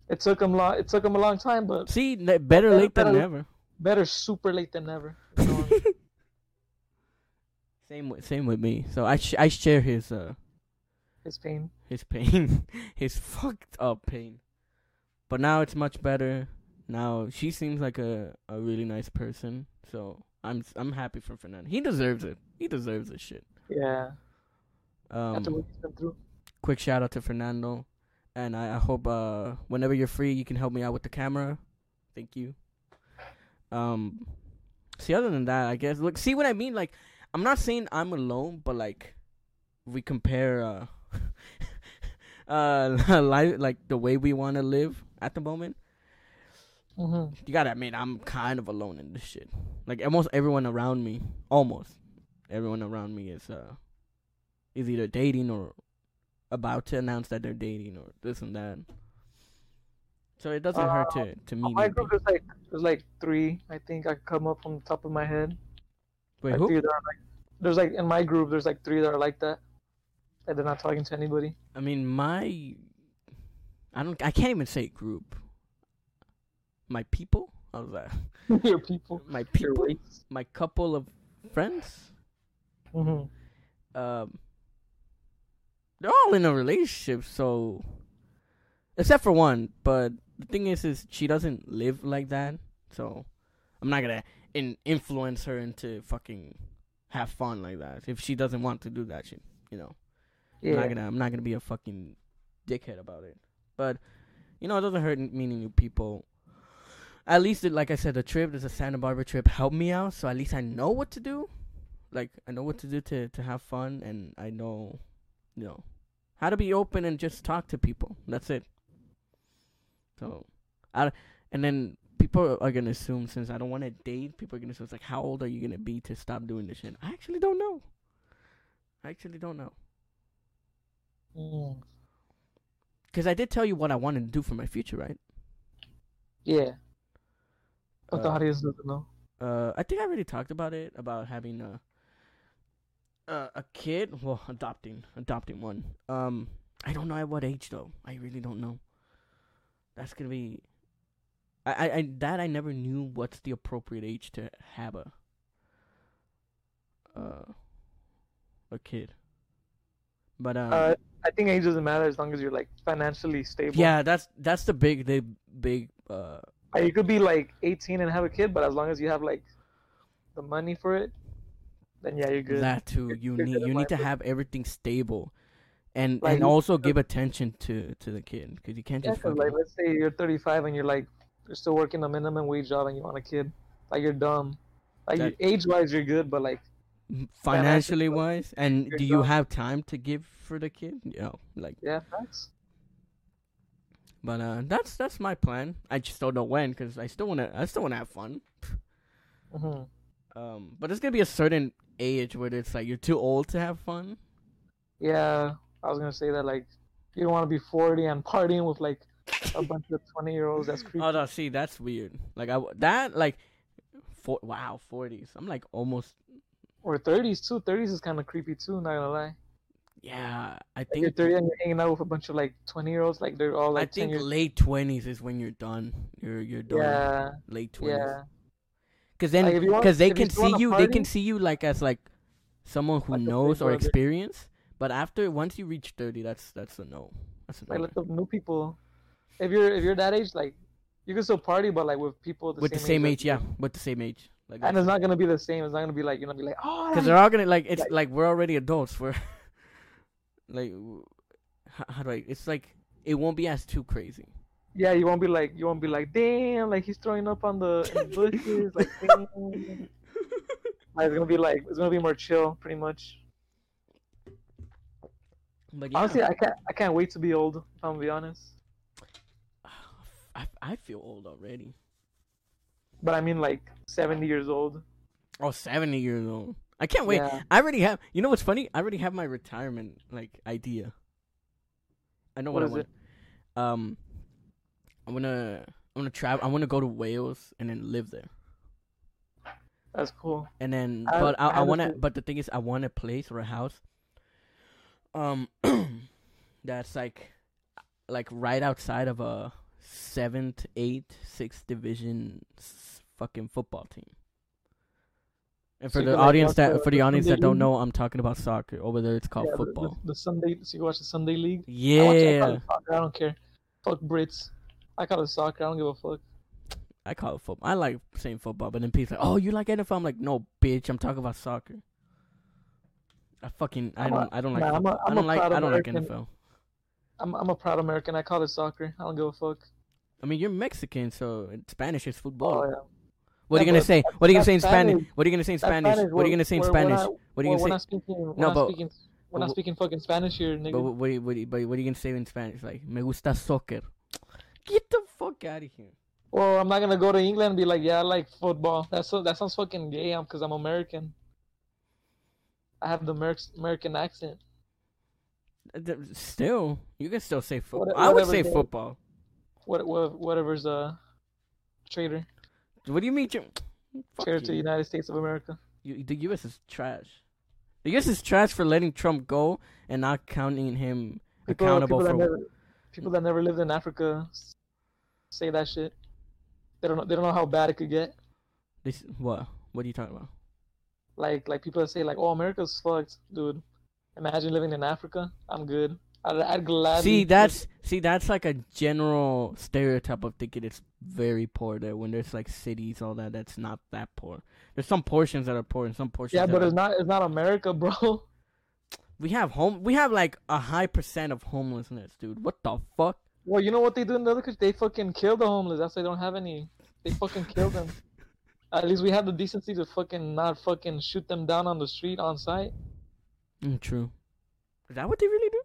It took him long. It took him a long time, but See, better Better- late than better- never. Better super late than never. You know? (laughs) Same with same with me. So I sh- I share his uh His pain. his pain, (laughs) his fucked up pain. But now it's much better. Now she seems like a a really nice person. So I'm I'm happy for Fernando. He deserves it. He deserves this shit. Yeah. After Um, what he's been through. quick shout out to Fernando, and I, I hope uh whenever you're free you can help me out with the camera. Thank you. Um, see, other than that, I guess look, see what I mean. Like, I'm not saying I'm alone, but like, we compare uh (laughs) uh (laughs) life like the way we want to live at the moment. hmm You gotta admit, I'm kind of alone in this shit. Like almost everyone around me, almost everyone around me is uh is either dating or about to announce that they're dating or this and that. So it doesn't hurt to to meet. My group, is like there's like three. I think I come up from the top of my head. Wait, like who? three that are like, there's like in my group, there's like three that are like that. That they're not talking to anybody. I mean, my I don't. I can't even say group. My people. How's that? (laughs) Your people. My people. My couple of friends. hmm um they're all in a relationship so except for one but the thing is is she doesn't live like that so i'm not gonna in- influence her into fucking have fun like that. If she doesn't want to do that shit you know. I'm not gonna i'm not gonna be a fucking dickhead about it. But you know it doesn't hurt meeting new people. At least it, like i said the trip there's a santa barbara trip helped me out so at least i know what to do. Like I know what to do to to have fun, and I know, you know, how to be open and just talk to people. That's it. So, I and then people are gonna assume since I don't want to date, people are gonna assume it's like, how old are you gonna be to stop doing this shit? I actually don't know. I actually don't know Mm. because I did tell you what I wanted to do for my future, right? Yeah. But the Uh, audience doesn't know. Uh, I think I already talked about it about having a a, a kid. Well, adopting, adopting one. Um, I don't know at what age though. I really don't know. That's gonna be. I, I, I that I never knew what's the appropriate age to have a. Uh, a kid. But um, Uh, I think age doesn't matter as long as you're like financially stable. yeah, that's that's the big the big uh Uh, You could be like 18 and have a kid, but as long as you have like the money for it, then yeah, you're good. That too. You're- You you're need you need to have everything stable, and Like, and also give attention to to the kid because you can't Yeah, just fucking. like let's say you're 35 and you're like you're still working a minimum wage job and you want a kid, like you're dumb. Like That- age wise, you're good, but like financially wise, and do you dumb. have time to give for the kid? You know, like, yeah, facts. but uh, that's that's my plan. I just don't know when because I still wanna I still wanna have fun. hmm Um, but there's gonna be a certain age where it's like you're too old to have fun. Yeah, I was gonna say that like you don't want to be 40 and partying with like a bunch of 20 year olds. That's creepy. Oh no, see that's weird. Like I that like, for wow forties. I'm like almost Or 30s too. 30s is kind of creepy too. Not gonna lie. yeah. I Like you're think 30 and you're hanging out with a bunch of like 20 year olds. Like they're all I like 10 think years. late twenties is when you're done. You're you're done. Yeah, Late twenties. yeah. Because then, Like, want- because they if you can see you, they can see you like as like someone who Like knows or brother. But after once you reach thirty, that's that's a no. That's a no. Like let the new people. If you're if you're that age, like you can still party, but like with people the with same the same as age, yeah, with the same age. Like And it's not gonna be the same. It's not gonna be like you're gonna be like, oh, because they're all gonna like it's like- like we're already adults. We're (laughs) like, how, how do I? It's like it won't be as too crazy. yeah, you won't be like you won't be like, damn, like he's throwing up on the, the bushes, like, (laughs) damn. Like, it's gonna be like it's gonna be more chill, pretty much. But yeah, Honestly, I can't I can't wait to be old. If I'm gonna be honest. (sighs) I I feel old already. But I mean like 70 years old. Oh, 70 years old. I can't wait. Yeah. I already have. You know what's funny? I already have my retirement like idea. I know what, What I is want. Um, I'm gonna I'm gonna travel. I want to go to Wales and then live there. That's cool. And then, I- but I, I I to. But the thing is, I want a place or a house. Um, (clears throat) that's like, like right outside of a seventh, eighth, sixth division s- fucking football team. And for you the audience that the- for the the audience Sunday that don't league? know, I'm talking about soccer. Over there, it's called Yeah, football. The, the Sunday, so you watch the Sunday League. I, watch, I, yeah, call it soccer, I don't care. Fuck Brits. I call it soccer. I don't give a fuck. I call it football. I like saying football, but then people like, "Oh, you like NFL?" I'm like, "No, bitch. I'm talking about soccer." I fucking I I'm a- don't I don't like I'm a-. I'm I a don't like I don't like. NFL. I'm I'm a proud American. I call it soccer. I don't give a fuck. I mean, you're Mexican, so Spanish is football. Oh yeah. What are you gonna say? What are you gonna say in Spanish? What are you gonna say in Spanish? What are you gonna say in Spanish? What are you gonna say? not speaking. We're No, but-. We're not speaking fucking Spanish here, nigga. But what, what, what, but what are you gonna say in Spanish? Like, me gusta soccer. Get the fuck out of here. Well, I'm not gonna go to England and be like, yeah, I like football. That's so, that sounds fucking gay. Um, I'm because I'm American. I have the American accent. Still, you can still say football. What- I would say football. What, what whatever's uh traitor What do you mean? Traitor to the. United States of America. You, the U.S. is trash. The U.S. is trash for letting Trump go and not counting him People, accountable people that for. never people that never lived in Africa say that shit. They don't know. They don't know how bad it could get. This what? What are you talking about? Like like people say like, oh, America's fucked, dude. Imagine living in Africa. I'm good. I'd, I'd gladly. See, that's see, that's like a general stereotype of thinking it's very poor there. When there's like cities, all that, that's not that poor. There's some portions that are poor and some portions. yeah, but it's not. It's not America, bro. (laughs) we have home. We have like a high percent of homelessness, dude. What the fuck? Well, you know what they do in the other countries? They fucking kill the homeless. That's why they don't have any. They fucking kill them. (laughs) At least we have the decency to fucking not fucking shoot them down on the street on site. Mm, true. Is that what they really do?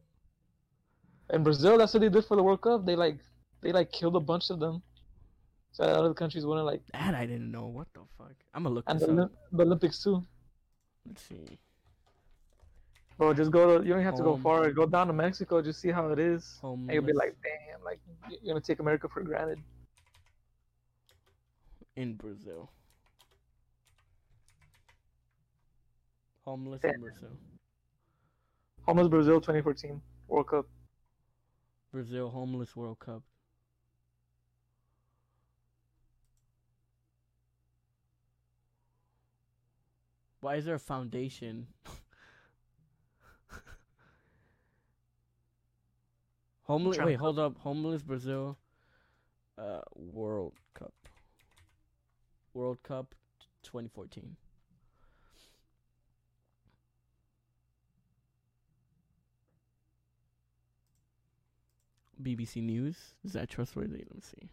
In Brazil, that's what they did for the World Cup. They like they like killed a bunch of them. So other countries wouldn't like. That I didn't know. What the fuck? I'm gonna look And the. Olymp- the Olympics too. Let's see. Bro, just go to. You don't have to go far. Go down to Mexico. Just see how it is. And you'll be like, damn, like you're gonna take America for granted. in Brazil. Homeless Yeah. in Brazil. Homeless Brazil 2014 World Cup. Brazil homeless World Cup. Why is there a foundation? (laughs) homeless. Wait, hold up. Homeless Brazil. Uh, World Cup. World Cup, 2014. BBC News. Is that trustworthy? Let me see.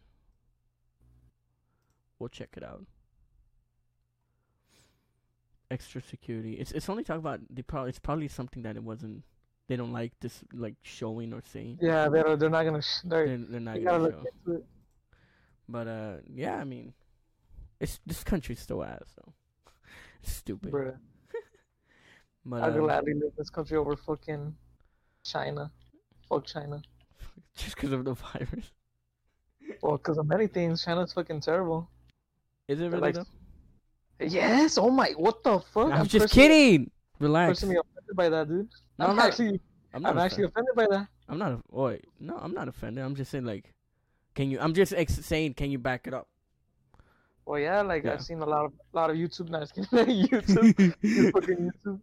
We'll check it out. Extra security. It's it's only talk about they probably it's probably something that it wasn't. They don't like this like showing or saying. Yeah, they're they're not gonna. Sh- they're, They're, they're not you gotta gonna show. But uh, yeah, I mean, it's this country's still ass, so (laughs) stupid. Bruh. (laughs) But I'd um, gladly live in this country over fucking China. Fuck China. (laughs) just because of the virus, Well, because of many things, China's fucking terrible. is it really? like- though? Yes. Oh my. What the fuck? I'm, just kidding. Relax. Personally offended by that, dude. No, I'm, I'm not- actually, I'm not. I'm actually offended. by that. I'm not. Wait, no, I'm not offended. I'm just saying like, can you? I'm just ex- saying, can you back it up? Well, yeah, like Yeah. I've seen a lot of, lot of YouTube. No, just kidding. (laughs) (laughs) YouTube, fucking YouTube.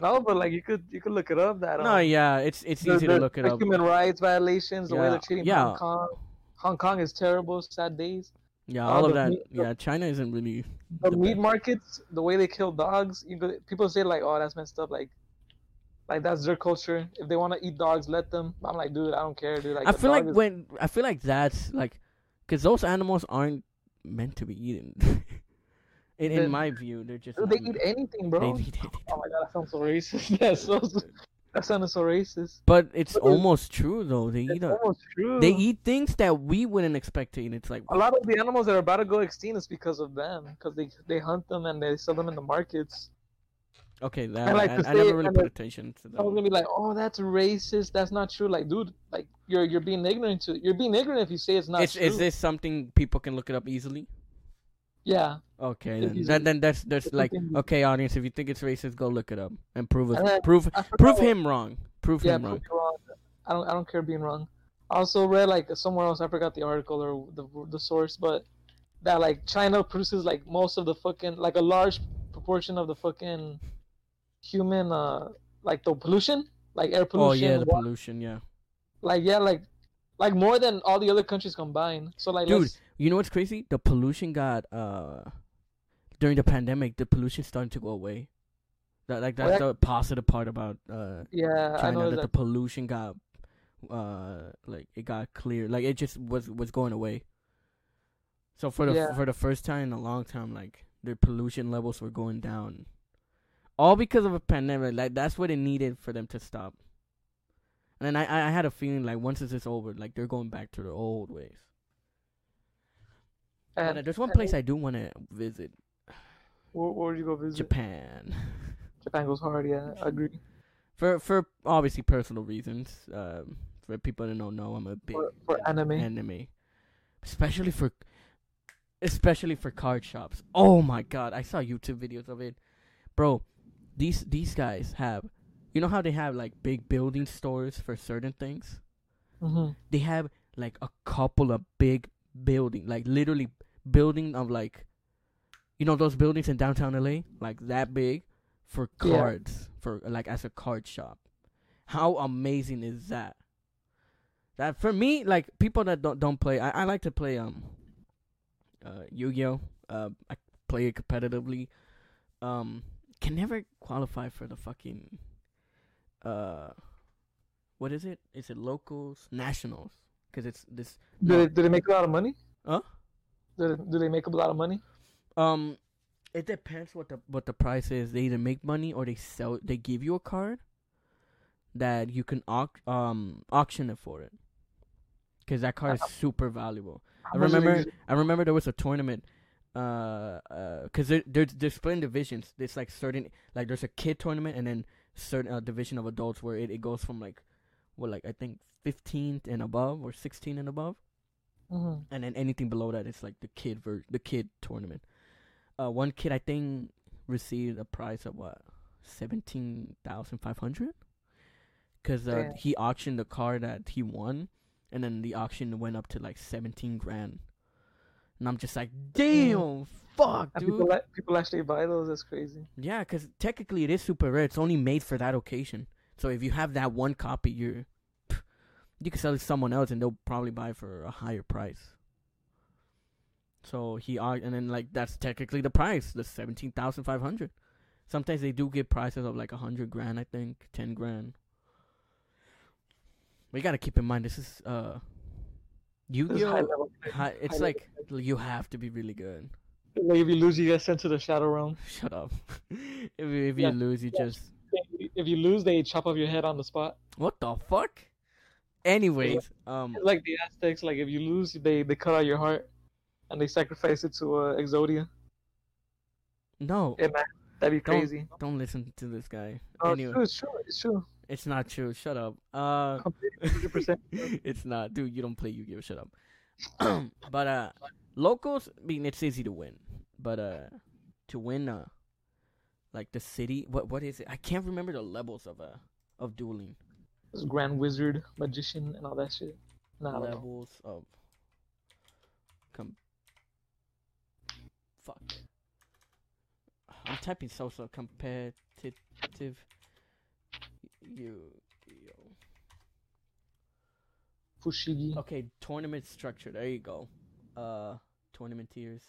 No, but like you could, you could look it up. That no, um, yeah, it's it's the- easy the- to look it the up. Human rights violations, the way they're treating yeah. Hong Kong. Hong Kong is terrible. Sad days. Yeah, all all of that. meat- Yeah, China isn't really. The, The meat best. markets, the way they kill dogs. You go, people say like, oh, that's messed up. Like, like that's their culture. If they want to eat dogs, let them. I'm like, dude, I don't care, dude. Like, I a feel like is- when I feel like that's like, cause those animals aren't meant to be eaten. (laughs) in in my view, they're just. they eat anything, bro. They eat anything. Oh my god, that sounds so racist. (laughs) That's so. That sounded so racist. But it's But- almost true though. They eat a, almost true. they eat things that we wouldn't expect to eat. It's like a lot of the animals that are about to go extinct is because of them, because they they hunt them and they sell them in the markets. Okay, that like I, I never really and put attention to that. I was gonna be like, oh, that's racist. That's not true. Like, dude, like you're you're being ignorant to. You're being ignorant if you say it's not Is true. is this something people can look it up easily? Yeah. Okay, then then, then that's that's like okay, audience. If you think it's racist, go look it up and prove And it. then Prove I prove him wrong. Prove Yeah, him prove wrong. wrong. I don't I don't care being wrong. I also read like somewhere else. I forgot the article or the the source, but that like China produces like most of the fucking like a large proportion of the fucking human uh like the pollution, like air pollution. Oh yeah, the wa- pollution. Yeah, like yeah, like like more than all the other countries combined. So like Dude, let's- you know what's crazy? The pollution got uh during the pandemic. The pollution starting to go away. That like Oh, that's yeah. the positive part about uh yeah, I China know that that. the pollution got uh like it got clear like it just was was going away so for the Yeah. for the first time in a long time like the pollution levels were going down all because of a pandemic like that's what it needed for them to stop and then i i had a feeling like once this is over like they're going back to their old ways and, uh, there's one place i do want to visit where, where would you go visit? japan (laughs) Japan goes hard. Yeah, I agree. for for obviously personal reasons um for people that don't know i'm a big For, for anime. anime, especially for especially for card shops. Oh my god, I saw YouTube videos of it, bro. These these guys have, you know how they have like big building stores for certain things. hmm They have like a couple of big building, like literally building of like, you know those buildings in downtown LA, like that big, for Yeah. cards for like as a card shop. How amazing is that? That for me, like people that don't don't play, I, I like to play um, uh, Yu-Gi-Oh. Uh, I play it competitively. Um, can never qualify for the fucking, uh, what is it? Is it locals, nationals? Because it's this. Do, No. they, do they make a lot of money? Huh? Do they, do they make a lot of money? Um, it depends what the what the price is. They either make money or they sell. They give you a card that you can auc- um auction it for it. Because that card is super valuable. I much do they remember. I remember there was a tournament. Uh, uh, cause they're they're they're split in divisions. It's like certain like there's a kid tournament and then certain uh, division of adults where it, it goes from like, what like I think 15 and above or 16 and above Mhm. and then anything below that is like the kid ver- the kid tournament. Uh, one kid I think received a prize of what seventeen thousand five hundred, because uh, he auctioned the car that he won, and then the auction went up to like seventeen grand. And I'm just like, damn, fuck, dude. people, people actually buy those. That's crazy. Yeah, because technically it is super rare. It's only made for that occasion. So if you have that one copy, you're (sniffs) you can sell it to someone else and they'll probably buy it for a higher price. So he and then like that's technically the price, the seventeen thousand five hundred. Sometimes they do get prices of like a hundred grand, I think, ten grand. We gotta keep in mind this is uh, This is high Yu-Gi-Oh. Hi, it's like you have to be really good. Like if you lose, you get sent to the shadow realm. (laughs) Shut up. (laughs) if you, if Yeah, you lose, you yeah. just If you lose, they chop off your head on the spot. What the fuck? Anyways, um, like the Aztecs. Like if you lose, they they cut out your heart, and they sacrifice it to uh, Exodia. no, Yeah, man, that'd be Don't- crazy. don't listen to this guy. No, anyway, it's true. It's true. It's it's not true. Shut up. Uh, Hundred percent. (laughs) it's not, dude. You don't play Yu-Gi-Oh. Shut up. (clears throat) but uh, locals. I mean, it's easy to win, but uh, to win uh, like the city. What what is it? I can't remember the levels of uh of dueling. This Grand Wizard, Magician, and all that shit. Nah, I don't know. levels of fuck I'm typing so so competitive you Fushigi. okay tournament structure. There you go. Uh tournament tiers.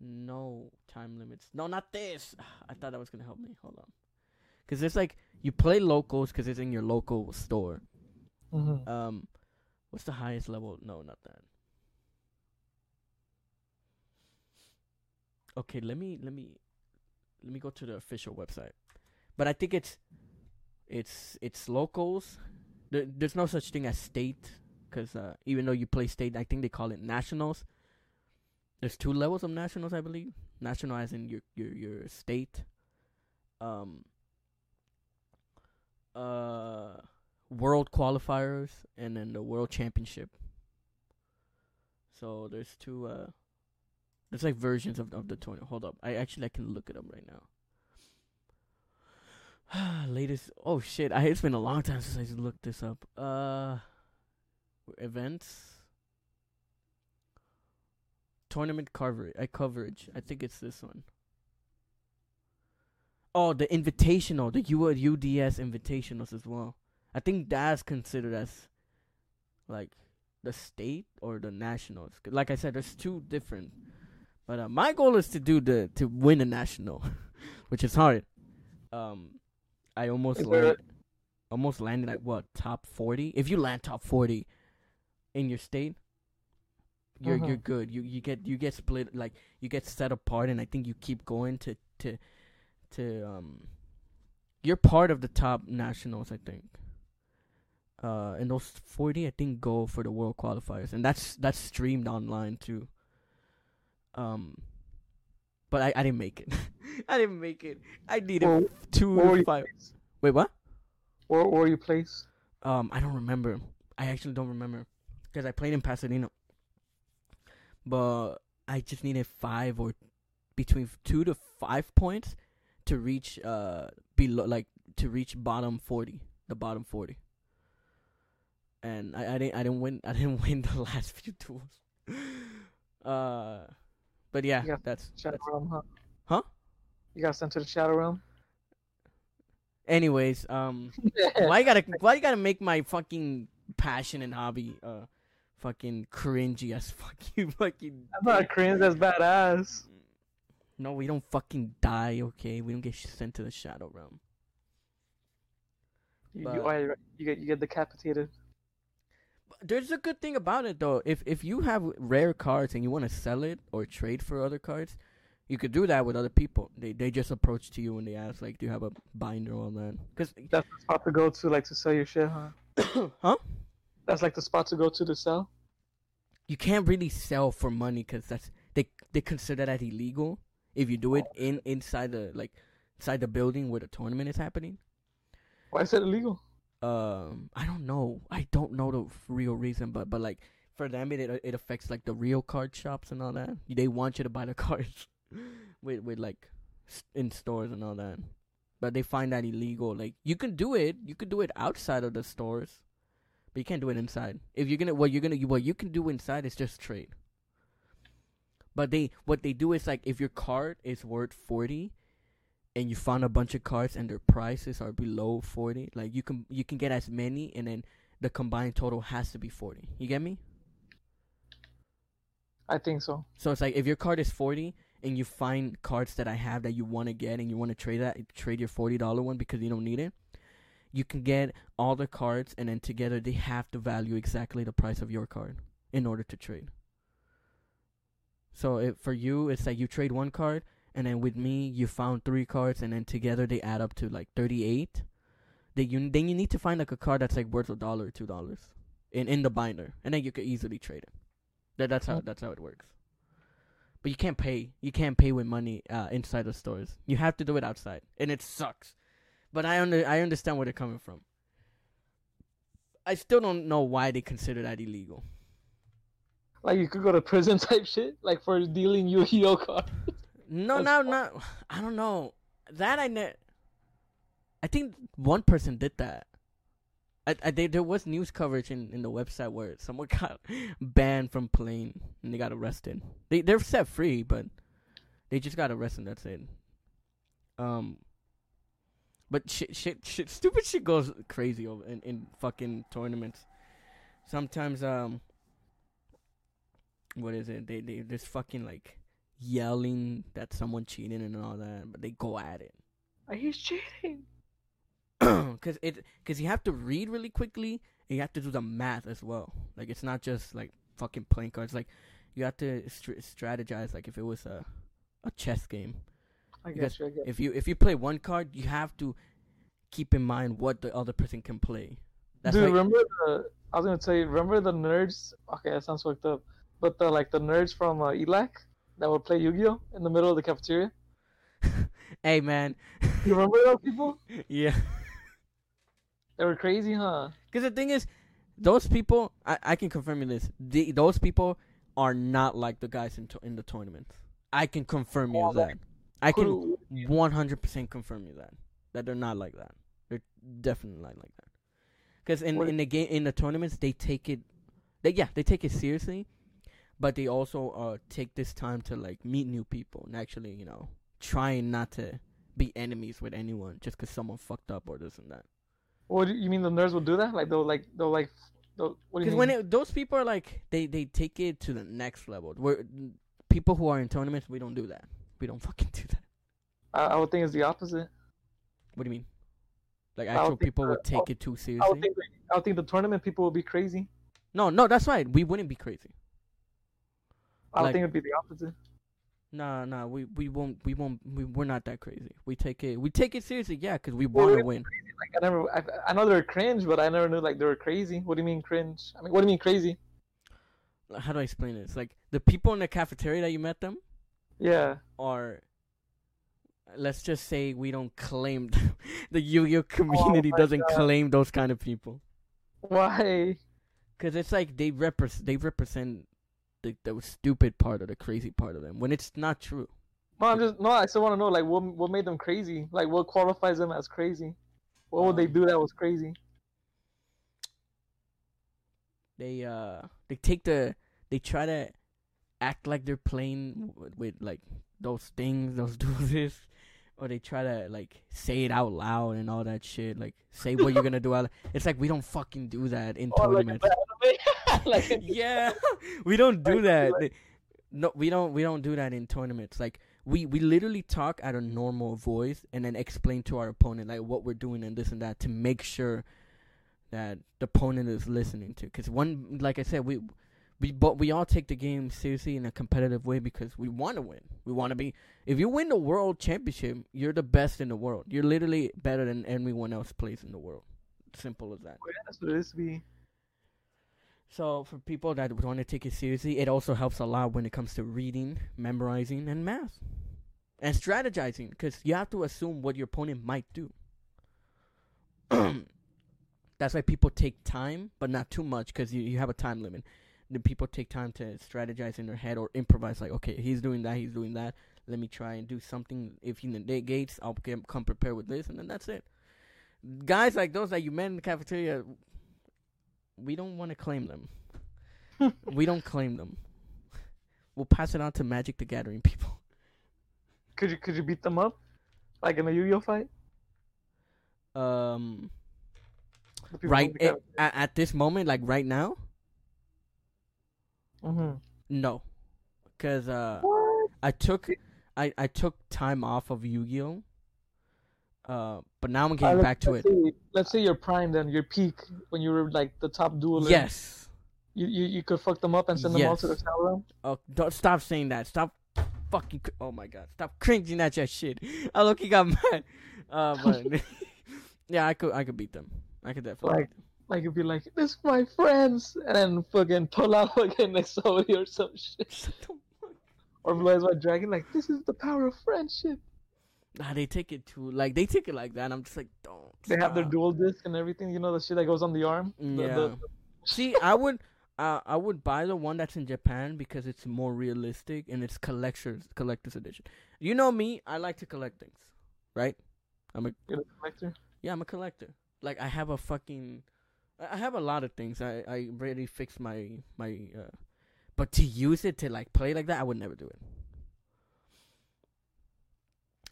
No time limits. No not this. I thought that was gonna help me. Hold on. Because it's like you play locals because it's in your local store. Hmm Um, what's the highest level? No, not that. Okay, let me let me let me go to the official website. But I think it's it's it's locals. There, there's no such thing as state, because uh, even though you play state, I think they call it nationals. There's two levels of nationals, I believe. National as in your your your state. Um. Uh, world qualifiers and then the world championship. So there's two. Uh, there's like versions of of the tournament. Hold up, I actually I can look it up right now. (sighs) Latest. Oh shit! I it's been a long time since I looked this up. Uh, events tournament coverage. I coverage. I think it's this one. Oh, the invitational, the U UDS invitationals as well. I think that's considered as like the state or the nationals. Like I said, there's two different. But uh, my goal is to do the to win a national, (laughs) which is hard. Um, I almost landed, almost landed at what top forty. If you land top forty in your state, you're Uh-huh. you're good. You you get you get split like you get set apart, and I think you keep going to to to um. You're part of the top nationals, I think. Uh, and those forty, I think, go for the world qualifiers, and that's that's streamed online too. Um, but I I didn't make it. (laughs) I didn't make it. I needed Well, two were five. Wait, what? Where, where were you placed? Um, I don't remember. I actually don't remember because I played in Pasadena. But I just needed five or between two to five points to reach uh below like to reach bottom forty, the bottom forty. And I, I didn't I didn't win I didn't (laughs) win the last few duels. Uh, but yeah, Yeah. that's, Shadow that's Realm, huh? Huh? You got sent to the Shadow Realm? anyways. Um, (laughs) why you gotta why you gotta make my fucking passion and hobby uh fucking cringy as (laughs) fuck you fucking That's not cringe, that's badass. no we don't fucking die okay we don't get sent to the shadow realm You, But- you, you get you get decapitated. There's a good thing about it though if if you have rare cards and you want to sell it or trade for other cards you could do that with other people they they just approach to you and they ask like do you have a binder on that because That's the spot to go to, like to sell your shit, huh? (coughs) huh That's like the spot to go to to sell. you can't really sell for money because that's they they consider that illegal if you do it in inside the like inside the building where the tournament is happening. Why is it illegal? Um, I don't know. I don't know the real reason, but but like for them, it it, affects like the real card shops and all that. They want you to buy the (laughs) cards with with like in stores and all that, but they find that illegal. Like you can do it, you can do it outside of the stores, but you can't do it inside. If you're gonna what you're gonna what you can do inside is just trade. But they what they do is like if your card is worth forty, and you found a bunch of cards and their prices are below forty, like you can you can get as many and then the combined total has to be forty. You get me? I think so. So it's like if your card is forty and you find cards that I have that you want to get and you want to trade that trade your forty dollar one because you don't need it, you can get all the cards and then together they have to value exactly the price of your card in order to trade. So if for you it's like you trade one card and then with me you found three cards and then together they add up to like thirty eight. Then you then you need to find like a card that's like worth a dollar two dollars in in the binder and then you could easily trade it. That that's how that's how it works. But you can't pay. You can't pay with money uh, inside the stores. You have to do it outside, and it sucks. But I under I understand where they're coming from. I still don't know why they consider that illegal. Like you could go to prison (laughs) type shit, like for dealing (laughs) Yu-Gi-Oh cards. No, That's no, no. I don't know. That I ne- I think one person did that. I, I they, there was news coverage in, in the website where someone (laughs) got banned from playing and they got arrested. They they're set free, but they just got arrested. That's it. Um. But shit, shit, shit, stupid shit goes crazy over in, in fucking tournaments. Sometimes, um, what is it? They they just fucking like yelling that someone cheating and all that, but they go at it. Like, he's cheating. (clears throat) cause it cause you have to read really quickly and you have to do the math as well. Like it's not just like fucking playing cards. Like you have to str- strategize. Like if it was a a chess game, I guess. I guess. if you if you play one card, you have to keep in mind what the other person can play. That's Dude, why, remember the? I was gonna tell you. Remember the nerds? Okay, that sounds fucked up. But the like the nerds from uh, ELAC that would play Yu-Gi-Oh in the middle of the cafeteria. (laughs) hey man, You remember those people? (laughs) yeah. They were crazy, huh? Because the thing is, those people, I, I can confirm you this. The, those people are not like the guys in to, in the tournaments. I can confirm you Oh, that. I can Who- one hundred percent confirm you that that they're not like that. They're definitely not like that. Because in What- in the game in the tournaments they take it, they yeah they take it seriously, but they also uh take this time to like meet new people and actually you know trying not to be enemies with anyone just because someone fucked up or this and that. What do you mean the nerds will do that? Like they'll like they'll like they'll, what do you Because when it, those people are like they they take it to the next level. Where people who are in tournaments, we don't do that. We don't (laughs) fucking do that. I, I would think it's the opposite. What do you mean? Like actual people the- would take it too I seriously. would think I would think the tournament people would be crazy. No, no, that's right. We wouldn't be crazy. I Like- think it'd be the opposite. Nah, nah, we we won't we won't we we're not that crazy. We take it we take it seriously, yeah, because we want to win. Like I never, I, I know they're cringe, but I never knew like they were crazy. What do you mean cringe? I mean, what do you mean crazy? How do I explain it? It's like the people in the cafeteria that you met them Yeah. are. Let's just say we don't claim (laughs) the Yu-Gi-Oh community oh my doesn't God. claim those kind of people. Why? Cause it's like they represent they represent the the stupid part or the crazy part of them when it's not true. No, I'm just no. I still want to know like what what made them crazy. Like what qualifies them as crazy? What would they Um, do that was crazy? They uh they take the they try to act like they're playing with, with like those things, those (laughs) do this, or they try to like say it out loud and all that shit. Like say what you're gonna do. Out (laughs) It's like we don't fucking do that in Or tournaments. like (laughs) (laughs) yeah, (laughs) we don't do that. like- no, we don't. We don't do that in tournaments. Like we we literally talk at a normal voice and then explain to our opponent like what we're doing and this and that to make sure that the opponent is listening to. Because one, like I said, we we but we all take the game seriously in a competitive way because we want to win. We want to be. If you win the world championship, you're the best in the world. You're literally better than anyone else plays in the world. Simple as that. that's what it is to be. So for people that want to take it seriously, it also helps a lot when it comes to reading, memorizing, and math, and strategizing. Because you have to assume what your opponent might do. (clears throat) That's why people take time, but not too much, because you, you have a time limit. Then people take time to strategize in their head or improvise. Like, okay, he's doing that, he's doing that. Let me try and do something. If he negates, I'll come prepared with this, and then that's it. Guys like those that you met in the cafeteria, we don't want to claim them. (laughs) we don't claim them. We'll pass it on to Magic the Gathering people. Could you could you beat them up, like in a Yu-Gi-Oh fight? Um, right the at, at, this moment, like right now, Mhm. no, because uh, What? I took I I took time off of Yu-Gi-Oh. Uh, but now I'm Uh, getting let's- back to it. Say, let's say your prime, then your peak when you were like the top duelist. Yes. You, you you could fuck them up and send them all to the Yes. cell room. Oh, don't stop saying that. Stop fucking. cr- Oh my god. Stop cringing at your shit. (laughs) I look, he got mad. Uh, but (laughs) yeah, I could, I could beat them. I could definitely. Like- Like you'd be like, "This is my friends," and then fucking pull out (laughs) fucking Exodia or some shit. Shut the fuck- Or Blue Eyes White Dragon, like, "This is the power of friendship." Nah, they take it too. Like they take it like that. I'm just like, don't. They have their Duel Disk and everything. You know the shit that goes on the arm. The- Yeah. the- See, I would, uh, I would buy the one that's in Japan because it's more realistic and it's collectors collector's edition. You know me, I like to collect things, right? I'm a you're the collector. yeah, I'm a collector. Like I have a fucking, I have a lot of things. I I already fixed my my, uh, but to use it to like play like that, I would never do it.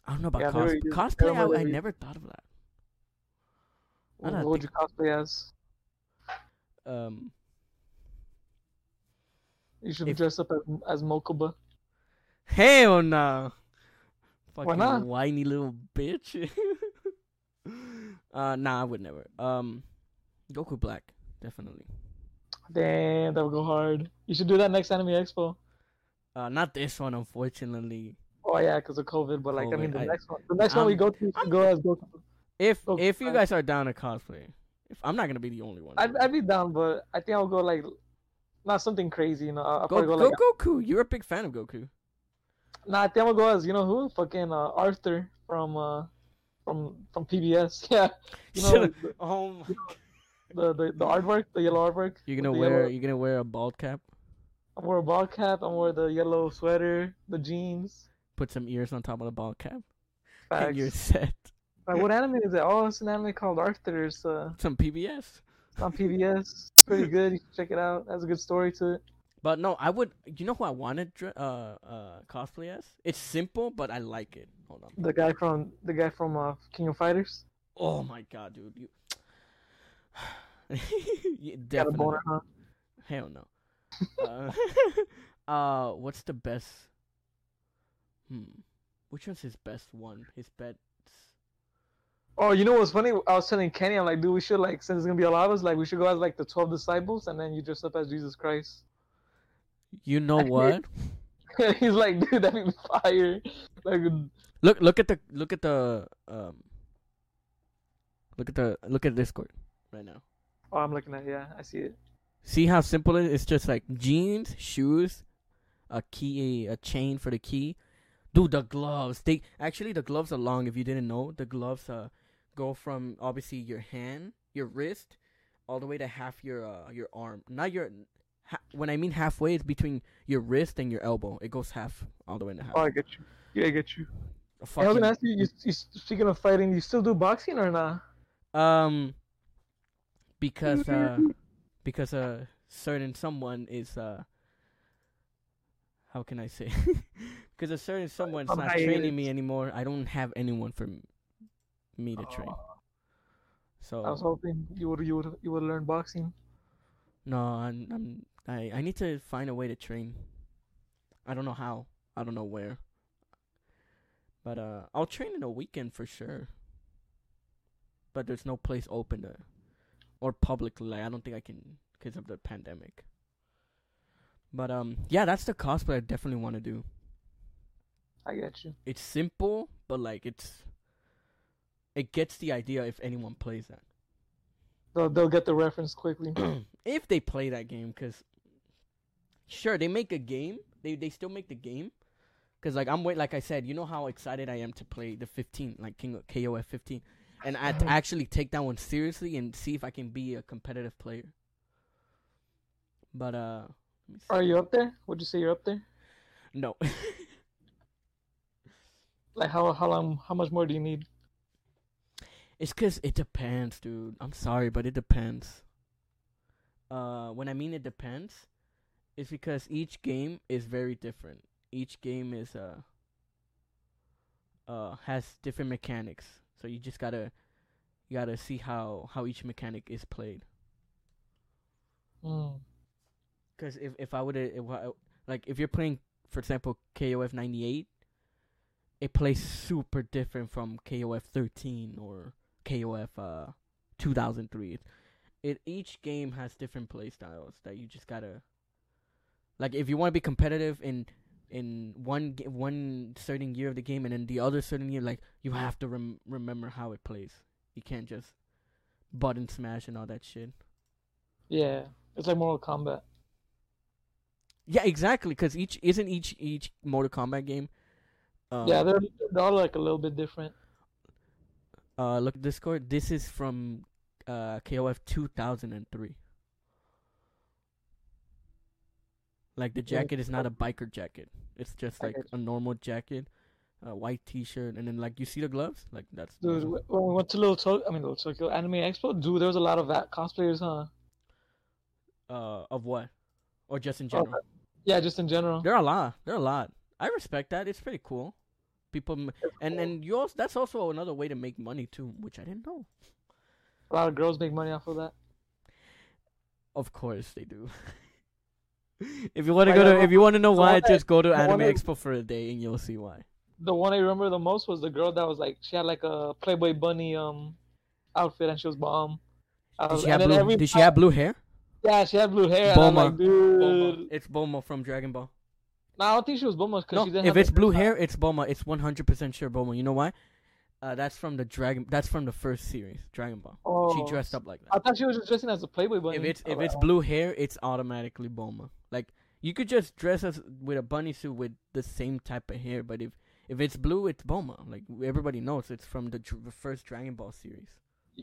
I don't know about Yeah, cos- were- cosplay. I, I never thought of that. What, would you cosplay as? Um, You should If- dress up as as Mokuba. hell no. Fucking not? whiny little bitch. (laughs) uh, nah, I would never. Um, Goku Black, definitely. Damn, that would go hard. You should do that next Anime Expo. Uh, not this one, unfortunately. Oh yeah, because of COVID. But like, I mean, the I- next one, the next one we go to, I'm- go as Goku. If Oh, if you guys are down to cosplay, if I'm not gonna be the only one. I'd, I'd be down, but I think I'll go like not something crazy. You know, I'll, go probably go, go like Goku. You're a big fan of Goku. nah. I think I'll go as you know who fucking uh, Arthur from uh from from PBS. (laughs) Yeah, you know Oh my. the, the the artwork, the yellow artwork. You're gonna wear yellow- you're gonna wear a bald cap. I wear a bald cap. I wear the yellow sweater, the jeans. Put some ears on top of the ball cap. And you're set. Like, what anime is it? Oh, it's an anime called Arthur. It's uh, Some PBS. it's on PBS. It's pretty (laughs) good. You should check it out. It has a good story to it. But no, I would. You know who I wanted uh uh cosplay as? It's simple, but I like it. Hold on. The guy from the guy from uh, King of Fighters. Oh my god, dude! You. (laughs) A definitely. boner, huh? Hell no. uh, (laughs) uh, what's the best? Hmm. Which one's his best one? His best. Oh, you know what's funny? I was telling Kenny, I'm like, dude, we should like, since it's gonna be a lot of us, like, we should go as like the twelve disciples, and then you dress up as Jesus Christ. You know (laughs) what? (laughs) He's like, dude, that'd be fire. Like, look! Look at the look at the um. Look at the look at Discord right now. oh, I'm looking at, yeah, I see it. See how simple it is? It's just like jeans, shoes, a key, a chain for the key. Dude, the gloves. They actually the gloves are long. If you didn't know, the gloves uh go from obviously your hand, your wrist, all the way to half your uh your arm. Not your. Ha- when I mean halfway, it's between your wrist and your elbow. It goes half all the way to half. Oh, I get you. Yeah, I get you. A Hey, I was gonna ask you, you, you, speaking of fighting, you still do boxing or not? Um, because uh, because uh, certain someone is uh, how can I say? (laughs) because a certain someone's not training me anymore. I don't have anyone for me to train. So I was hoping you would, you would, you would learn boxing. no, I'm, I'm I I need to find a way to train. I don't know how. I don't know where. But uh, I'll train in a weekend for sure. But there's no place open to, or publicly. Like, I don't think I can because of the pandemic. But um, yeah, that's the cosplay I definitely want to do. I get you. It's simple, but like it's, it gets the idea if anyone plays that. They'll, they'll get the reference quickly. (clears throat) if they play that game, because sure they make a game, they they still make the game, because like I'm wait like I said, you know how excited I am to play the 15, like King KOF 15, and I to (laughs) actually take that one seriously and see if I can be a competitive player. But uh, let me see. Are you up there? Would you say you're up there? no, (laughs) Like how how long how much more do you need? it's because it depends, dude. I'm sorry, but it depends. Uh, when I mean it depends, it's because each game is very different. Each game is uh uh has different mechanics, so you just gotta you gotta see how how each mechanic is played. Mm. Because if if I would like if you're playing, for example, KOF 98, it plays super different from KOF 13 or KOF uh 2003. It, it each game has different play styles that you just gotta like if you want to be competitive in in one one certain year of the game and then the other certain year like you have to rem- remember how it plays. You can't just button smash and all that shit. Yeah, it's like Mortal Kombat. Yeah, exactly. Because each isn't each each Mortal Kombat game. Uh, yeah, they're they're all like a little bit different. Uh, look at Discord. This is from uh KOF 2003. Like the jacket is not a biker jacket. It's just like a normal jacket, a white T-shirt, and then like you see the gloves. Like that's Dude, when we went to Little Tokyo, I mean Little Tokyo Anime Expo, dude, there was a lot of that cosplayers, huh? uh of what, or just in Oh, general. Yeah, just in general. There are a lot. There are a lot. I respect that. It's pretty cool. People m- and and you also that's also another way to make money too, which I didn't know. A lot of girls make money off of that. Of course they do. (laughs) if you want to go to, if you want to know why, just go to Anime one Expo for a day and you'll see why. The one I remember the most was the girl that was like she had like a Playboy bunny um outfit and she was bomb. I Did she have and blue? every Did she have blue hair? Yeah, she had blue hair. And I'm Bulma. like, dude. Bulma. It's Bulma from Dragon Ball. No, I don't think she was Bulma because No, she didn't if have it's blue hairstyle. hair, it's Bulma. It's one hundred percent sure Bulma. You know why? Uh, that's from the Dragon. That's from the first series, Dragon Ball. Oh, She dressed up like that. I thought she was just dressing as a Playboy bunny. if it's if was it's like, blue hair, it's automatically Bulma. Like you could just dress us with a bunny suit with the same type of hair, but if if it's blue, it's Bulma. Like everybody knows, it's from the, dr- the first Dragon Ball series.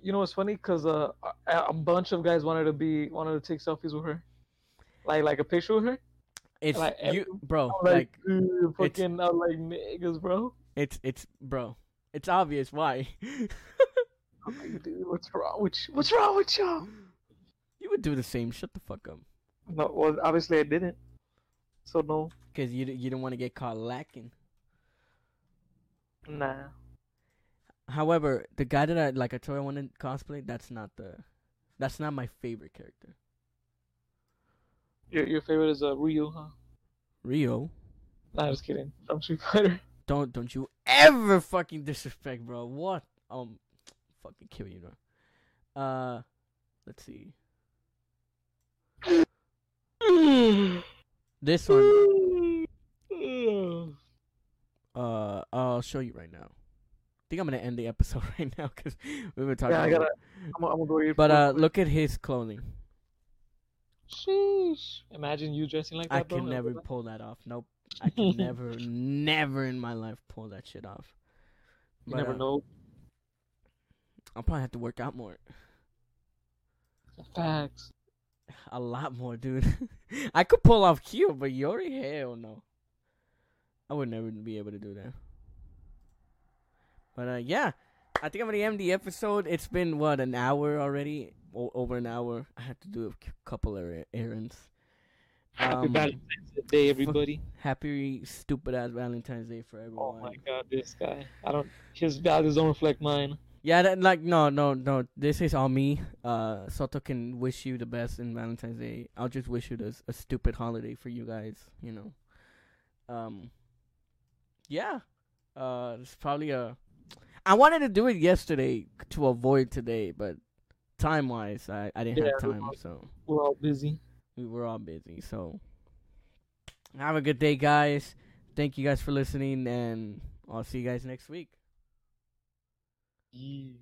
You know what's funny? Because uh, a, bunch of guys wanted to be wanted to take selfies with her, like like a picture with her. It's Like, you, bro. Like like, dude, fucking, I'm like niggas, bro. it's it's bro. It's obvious why. Like, dude, what's wrong with you? What's wrong with y'all? you would do the same. Shut the fuck up. No, well, obviously I didn't. So no, Cause you you don't want to get caught lacking. nah. However, the guy that I like, I told you I wanted to cosplay. That's not the, that's not my favorite character. Your your favorite is uh, Ryu, huh? Rio, Nah, just kidding. I'm Street Fighter. don't don't you ever fucking disrespect, bro. What? Um, fucking kill you, bro. Uh, let's see. This one, (sighs) uh, I'll show you right now. I think I'm gonna end the episode (laughs) right now because we were talking. Yeah, I about- gotta. I'm, gonna- I'm gonna go eat. But uh, look at his clothing. Sheesh. Imagine you dressing like that. I bro. never pull that off. Nope. I can (laughs) never, never in my life pull that shit off. You But, never uh, know. I'll probably have to work out more. Facts. A lot more, dude. (laughs) I could pull off Kyo, but Iori, hell no. I would never be able to do that. But uh, yeah, I think I'm gonna end the episode. It's been what an hour already, o- over an hour. I had to do a c- couple of er- errands. Happy Um, Valentine's Day, everybody. Happy stupid ass Valentine's Day for everyone. Oh everyone. my God, this guy. I don't. His values don't reflect mine. Yeah, that, like no, no, no. This is all me. Uh, Soto can wish you the best in Valentine's Day. I'll just wish you this a stupid holiday for you guys. You know. Um. Yeah. Uh, it's probably a. I wanted to do it yesterday to avoid today, but time wise, I I didn't Yeah, have time, all- so We're all busy. we were all busy. So. Have a good day, guys. Thank you guys for listening, and I'll see you guys next week. Yeah.